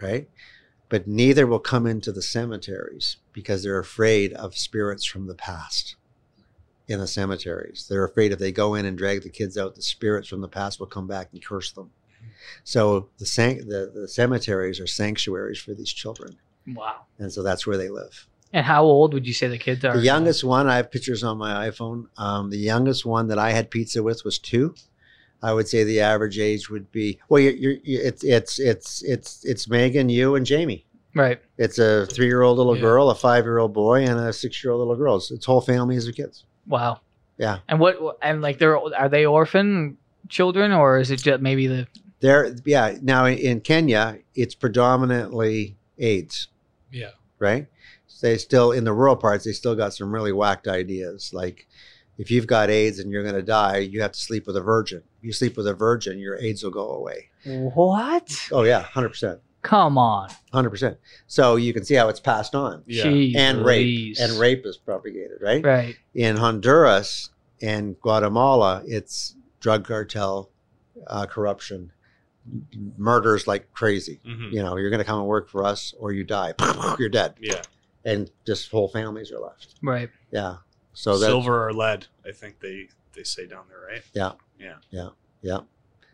right? But neither will come into the cemeteries because they're afraid of spirits from the past in the cemeteries. They're afraid if they go in and drag the kids out, the spirits from the past will come back and curse them. So the, san- the, the cemeteries are sanctuaries for these children. Wow. And so that's where they live. And how old would you say the kids are? The youngest one, I have pictures on my iPhone. Um, the youngest one that I had pizza with was two. I would say the average age would be well. You're, you're, it's it's it's it's it's Megan, you, and Jamie. Right. It's a three-year-old little Yeah. girl, a five-year-old boy, and a six-year-old little girl. It's, it's whole families of kids. Wow. Yeah. And what? And like, they're are they orphan children, or is it just maybe the? There, yeah. Now in Kenya, it's predominantly AIDS. Yeah. right? They still in the rural parts, they still got some really whacked ideas. Like if you've got AIDS and you're going to die, you have to sleep with a virgin. If you sleep with a virgin, your AIDS will go away. What? Oh yeah, hundred percent, Come on. hundred percent. So you can see how it's passed on, Yeah. Jeez and rape, Louise. and rape is propagated, right? Right. In Honduras and Guatemala, it's drug cartel, uh, corruption, murders like crazy. Mhm. You know, you're going to come and work for us, or you die. you're dead, Yeah. and just whole families are left. Right. Yeah. So that Silver or lead, I think they they say down there, right?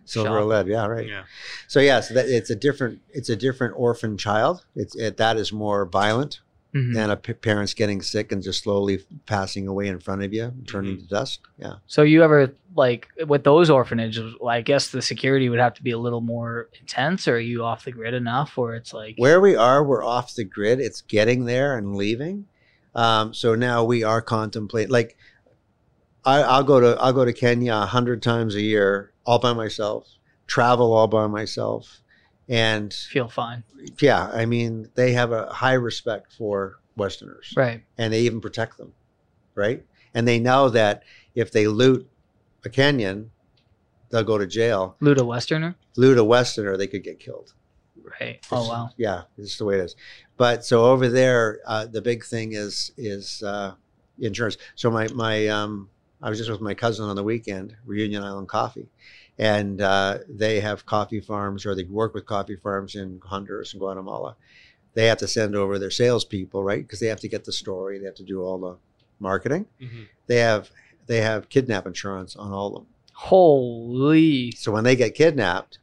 Silver or Shock. lead. Yeah. Right. Yeah. So yeah, so that it's a different it's a different orphan child. It's it, that is more violent Mhm. than a p- parents getting sick and just slowly passing away in front of you, turning Mm-hmm. to dust. Yeah. So you ever like with those orphanages? I guess the security would have to be a little more intense, or are you off the grid enough, where it's like Where we are, we're off the grid. It's getting there and leaving. Um, so now we are contemplating. Like, I, I'll go to I'll go to Kenya a hundred times a year, all by myself. Travel all by myself, and feel fine, yeah, I mean they have a high respect for Westerners. right? and they even protect them, right? And they know that if they loot a Kenyan, they'll go to jail. Loot a Westerner, Loot a Westerner, they could get killed. right? Oh wow, Yeah, it's the way it is. But so over there, uh, the big thing is is uh, insurance. So my my um, I was just with my cousin on the weekend, Reunion Island Coffee, and uh, they have coffee farms or they work with coffee farms in Honduras and Guatemala. They have to send over their salespeople, right? Because they have to get the story, they have to do all the marketing. Mhm. They have they have kidnap insurance on all of them. holy, So when they get kidnapped,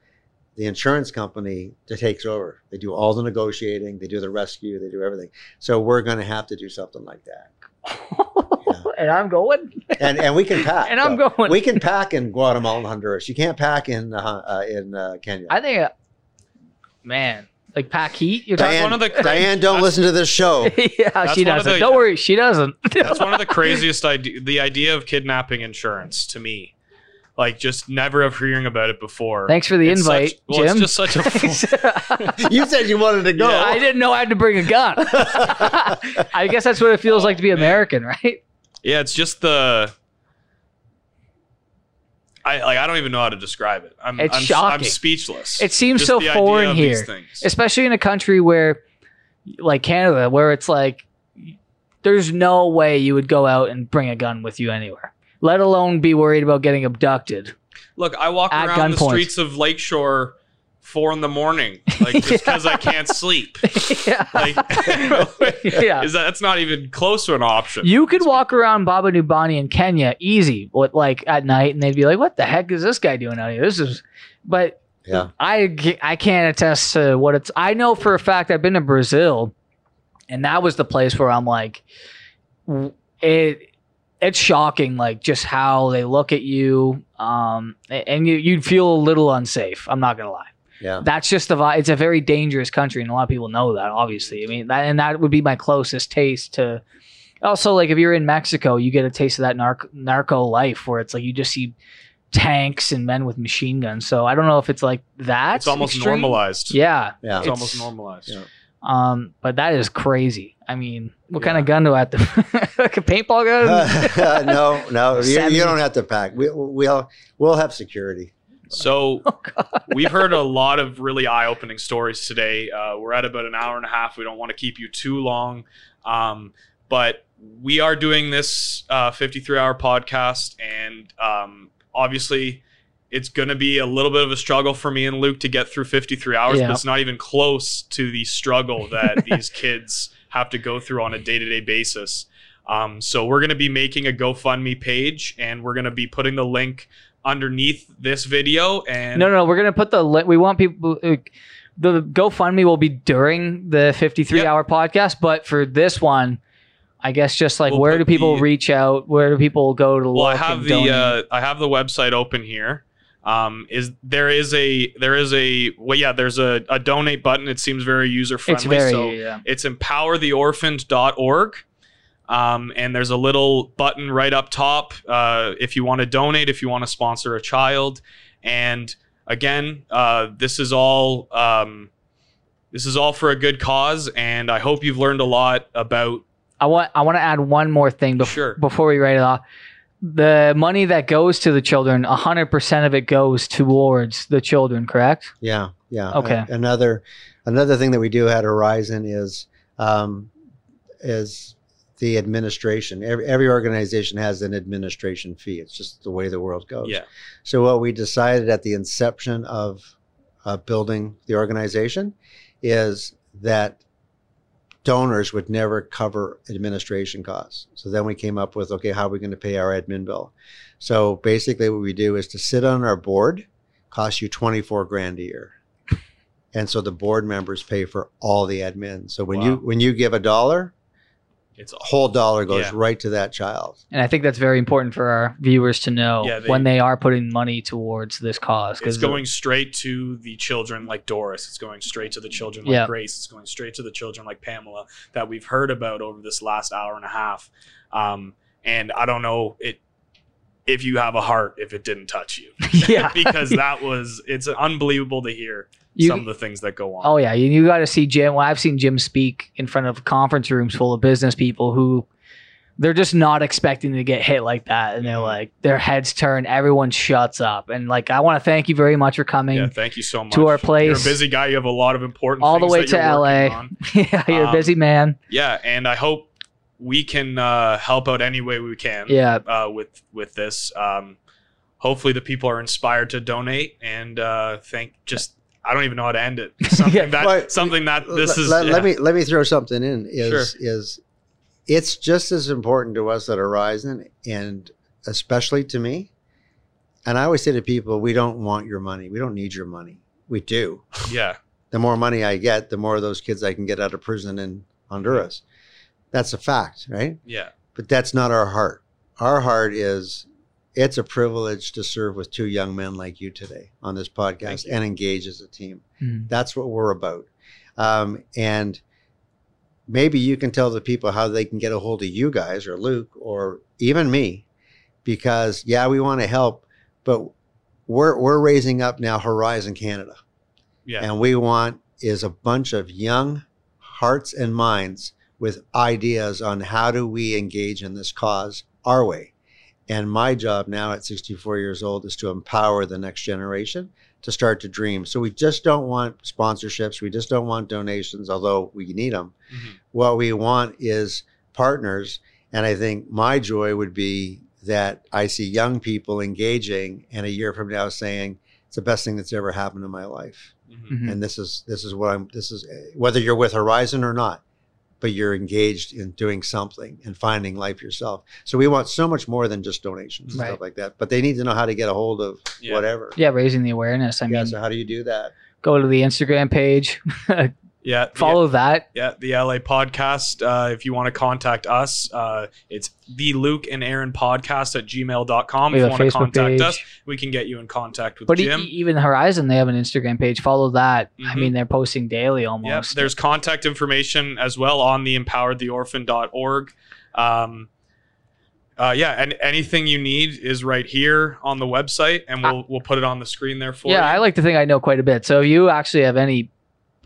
the insurance company takes over. They do all the negotiating, they do the rescue, they do everything. So we're going to have to do something like that. and I'm going, And and we can pack. and I'm though. going. We can pack in Guatemala and Honduras. You can't pack in uh, uh, in uh, Kenya. I think, uh, man, like pack heat. You're talking. Diane, one of the cra- Diane, don't listen to this show. yeah, That's she doesn't. the- Don't worry, she doesn't. That's one of the craziest idea. The idea of kidnapping insurance to me, like just never of hearing about it before. Thanks for the It's invite, such- well, Jim. it's just such a fool. you said you wanted to go. Yeah, I didn't know I had to bring a gun. I guess that's what it feels like to be Oh, man. American, right? Yeah, it's just the. I like. I don't even know how to describe it. I'm. It's I'm, I'm speechless. It seems Just so foreign here. especially in a country where like canada where it's like there's no way you would go out and bring a gun with you anywhere let alone be worried about getting abducted Look, I walk At around the streets of Lakeshore four in the morning, like just because I can't sleep. yeah Like, Yeah. is that that's not even close to an option? you could walk around baba nubani in kenya easy with like at night and they'd be like what the heck is this guy doing out here this is but yeah. I I can't attest to what it's. I know for a fact I've been to Brazil, and that was the place where I'm like, it. It's shocking, like just how they look at you, um, and you you'd feel a little unsafe. I'm not gonna lie. Yeah. That's just the vibe. It's a very dangerous country, and a lot of people know that. Obviously, I mean that, and that would be my closest taste to. Also, like if you're in Mexico, you get a taste of that narc- narco life, where it's like you just see tanks and men with machine guns. So I don't know if it's like that. it's almost extreme. normalized. Yeah. Yeah. it's, It's- almost normalized. Yeah. Um, but that is crazy. I mean, what kind of gun do I have to? like a paintball gun? no, no, you, you don't have to pack. We, we'll we'll have security. So oh we've heard a lot of really eye-opening stories today. Uh, we're at about an hour and a half. We don't want to keep you too long, um, but we are doing this uh, 53-hour podcast, and um, obviously, it's going to be a little bit of a struggle for me and Luke to get through 53 hours. Yeah. But it's not even close to the struggle that these kids have to go through on a day-to-day basis. Um, so we're going to be making a GoFundMe page, and we're going to be putting the link underneath this video. And No, no, no. We're gonna put the. Li- we want people. Uh, the GoFundMe will be during the 53 Yep. hour podcast, but for this one, I guess just like We'll where do people the- reach out? Where do people go to well, I have the uh, I have the website open here. Um, is there is a there is a well yeah there's a, a donate button. It seems very user friendly. it's very so yeah. it's empowertheorphaned.org. Um, and there's a little button right up top uh, if you want to donate, if you want to sponsor a child. And again, uh, this is all um, this is all for a good cause, and I hope you've learned a lot about. I want I want to add one more thing bef- Sure. before we write it off. The money that goes to the children, hundred percent of it goes towards the children. Correct? Yeah, yeah. Okay. A- another another thing that we do at Horizon is um, is the administration. Every, every organization has an administration fee. It's just the way the world goes. Yeah. So what we decided at the inception of uh, building the organization is that donors would never cover administration costs. So then we came up with okay, how are we going to pay our admin bill? So basically, what we do is to sit on our board costs you 24 grand a year. And so the board members pay for all the admin. So when you when you give a dollar, It's a whole dollar goes Yeah. right to that child. And I think that's very important for our viewers to know Yeah, they- when they are putting money towards this cause. it's going straight to the children like Doris. It's going straight to the children like Yeah. Grace. It's going straight to the children like Pamela that we've heard about over this last hour and a half. Um, and I don't know it if you have a heart if it didn't touch you yeah. because that was it's unbelievable to hear You- some of the things that go on. Oh yeah, you, you got to see Jim. Well, I've seen Jim speak in front of conference rooms full of business people who they're just not expecting to get hit like that, and they're Mhm. like their heads turn, everyone shuts up, and like I want to thank you very much for coming. yeah, thank you so much. to our place. You're a busy guy. You have a lot of important All the way to LA. yeah, you're a Um, busy man. Yeah, and I hope we can uh, help out any way we can. Yeah, uh, with with this. Um, hopefully, the people are inspired to donate and uh, thank. Just I don't even know how to end it. Something Yeah. that Well, something that this let, is. let- yeah. let me let me throw something in is Sure. is it's just as important to us at Horizon and especially to me. And I always say to people, we don't want your money. We don't need your money. We do. Yeah, The more money I get, the more of those kids I can get out of prison in Honduras. That's a fact, right? yeah, But that's not our heart. Our heart is it's a privilege to serve with two young men like you today on this podcast and engage as a team. Mm. That's what we're about. Um, and maybe you can tell the people how they can get a hold of you guys or Luke or even me, because yeah, we want to help, but we're we're raising up now Horizon Canada, yeah, and we want is a bunch of young hearts and minds with ideas on how do we engage in this cause our way. And my job now at 64 years old is to empower the next generation to start to dream. So we just don't want sponsorships. We just don't want donations, although we need them. Mhm. What we want is partners. And I think my joy would be that I see young people engaging and a year from now saying, it's the best thing that's ever happened in my life. Mhm. Mhm. And this is this is what I'm this is whether you're with Horizon or not, but you're engaged in doing something and finding life yourself. So we want so much more than just donations and Right. stuff like that. But they need to know how to get a hold of Yeah. whatever. Yeah, raising the awareness. I yeah. mean, So how do you do that? go to the Instagram page, yeah. the- follow that. Yeah, the LA podcast. Uh, if you want to contact us, uh, it's the Luke and Aaron podcast at gmail.com. We If you want to contact page. us, we can get you in contact with But e- Jim. even Horizon, they have an Instagram page. Follow that. I Mhm. mean, they're posting daily Yep, almost. there's contact information as well on the empoweredtheorphan.org. Um, uh, yeah, and anything you need is right here on the website, and we'll we'll put it on the screen there for yeah, you. Yeah, I like to think I know quite a bit. So if you actually have any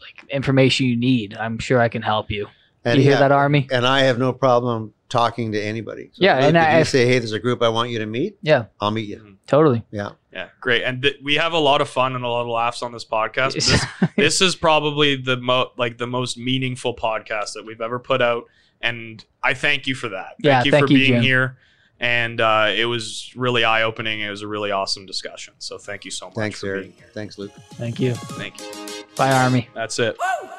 like information you need, I'm sure I can help you. And you hear yeah, that, Army? And I have no problem talking to anybody. So Yeah, and if I- you say, hey, there's a group I want you to meet, Yeah, I'll meet you. Mm-hmm. totally. Yeah. yeah, great, and th- we have a lot of fun and a lot of laughs on this podcast. This, this is probably the mo- like the most meaningful podcast that we've ever put out, and I thank you for that. Yeah, thank you thank for you, being Jim. here. And uh, it was really eye opening. It was a really awesome discussion. So thank you so much Thanks, for Eric. being here. Thanks, Luke. Thank you. Thank you. Bye, Army. That's it. Woo!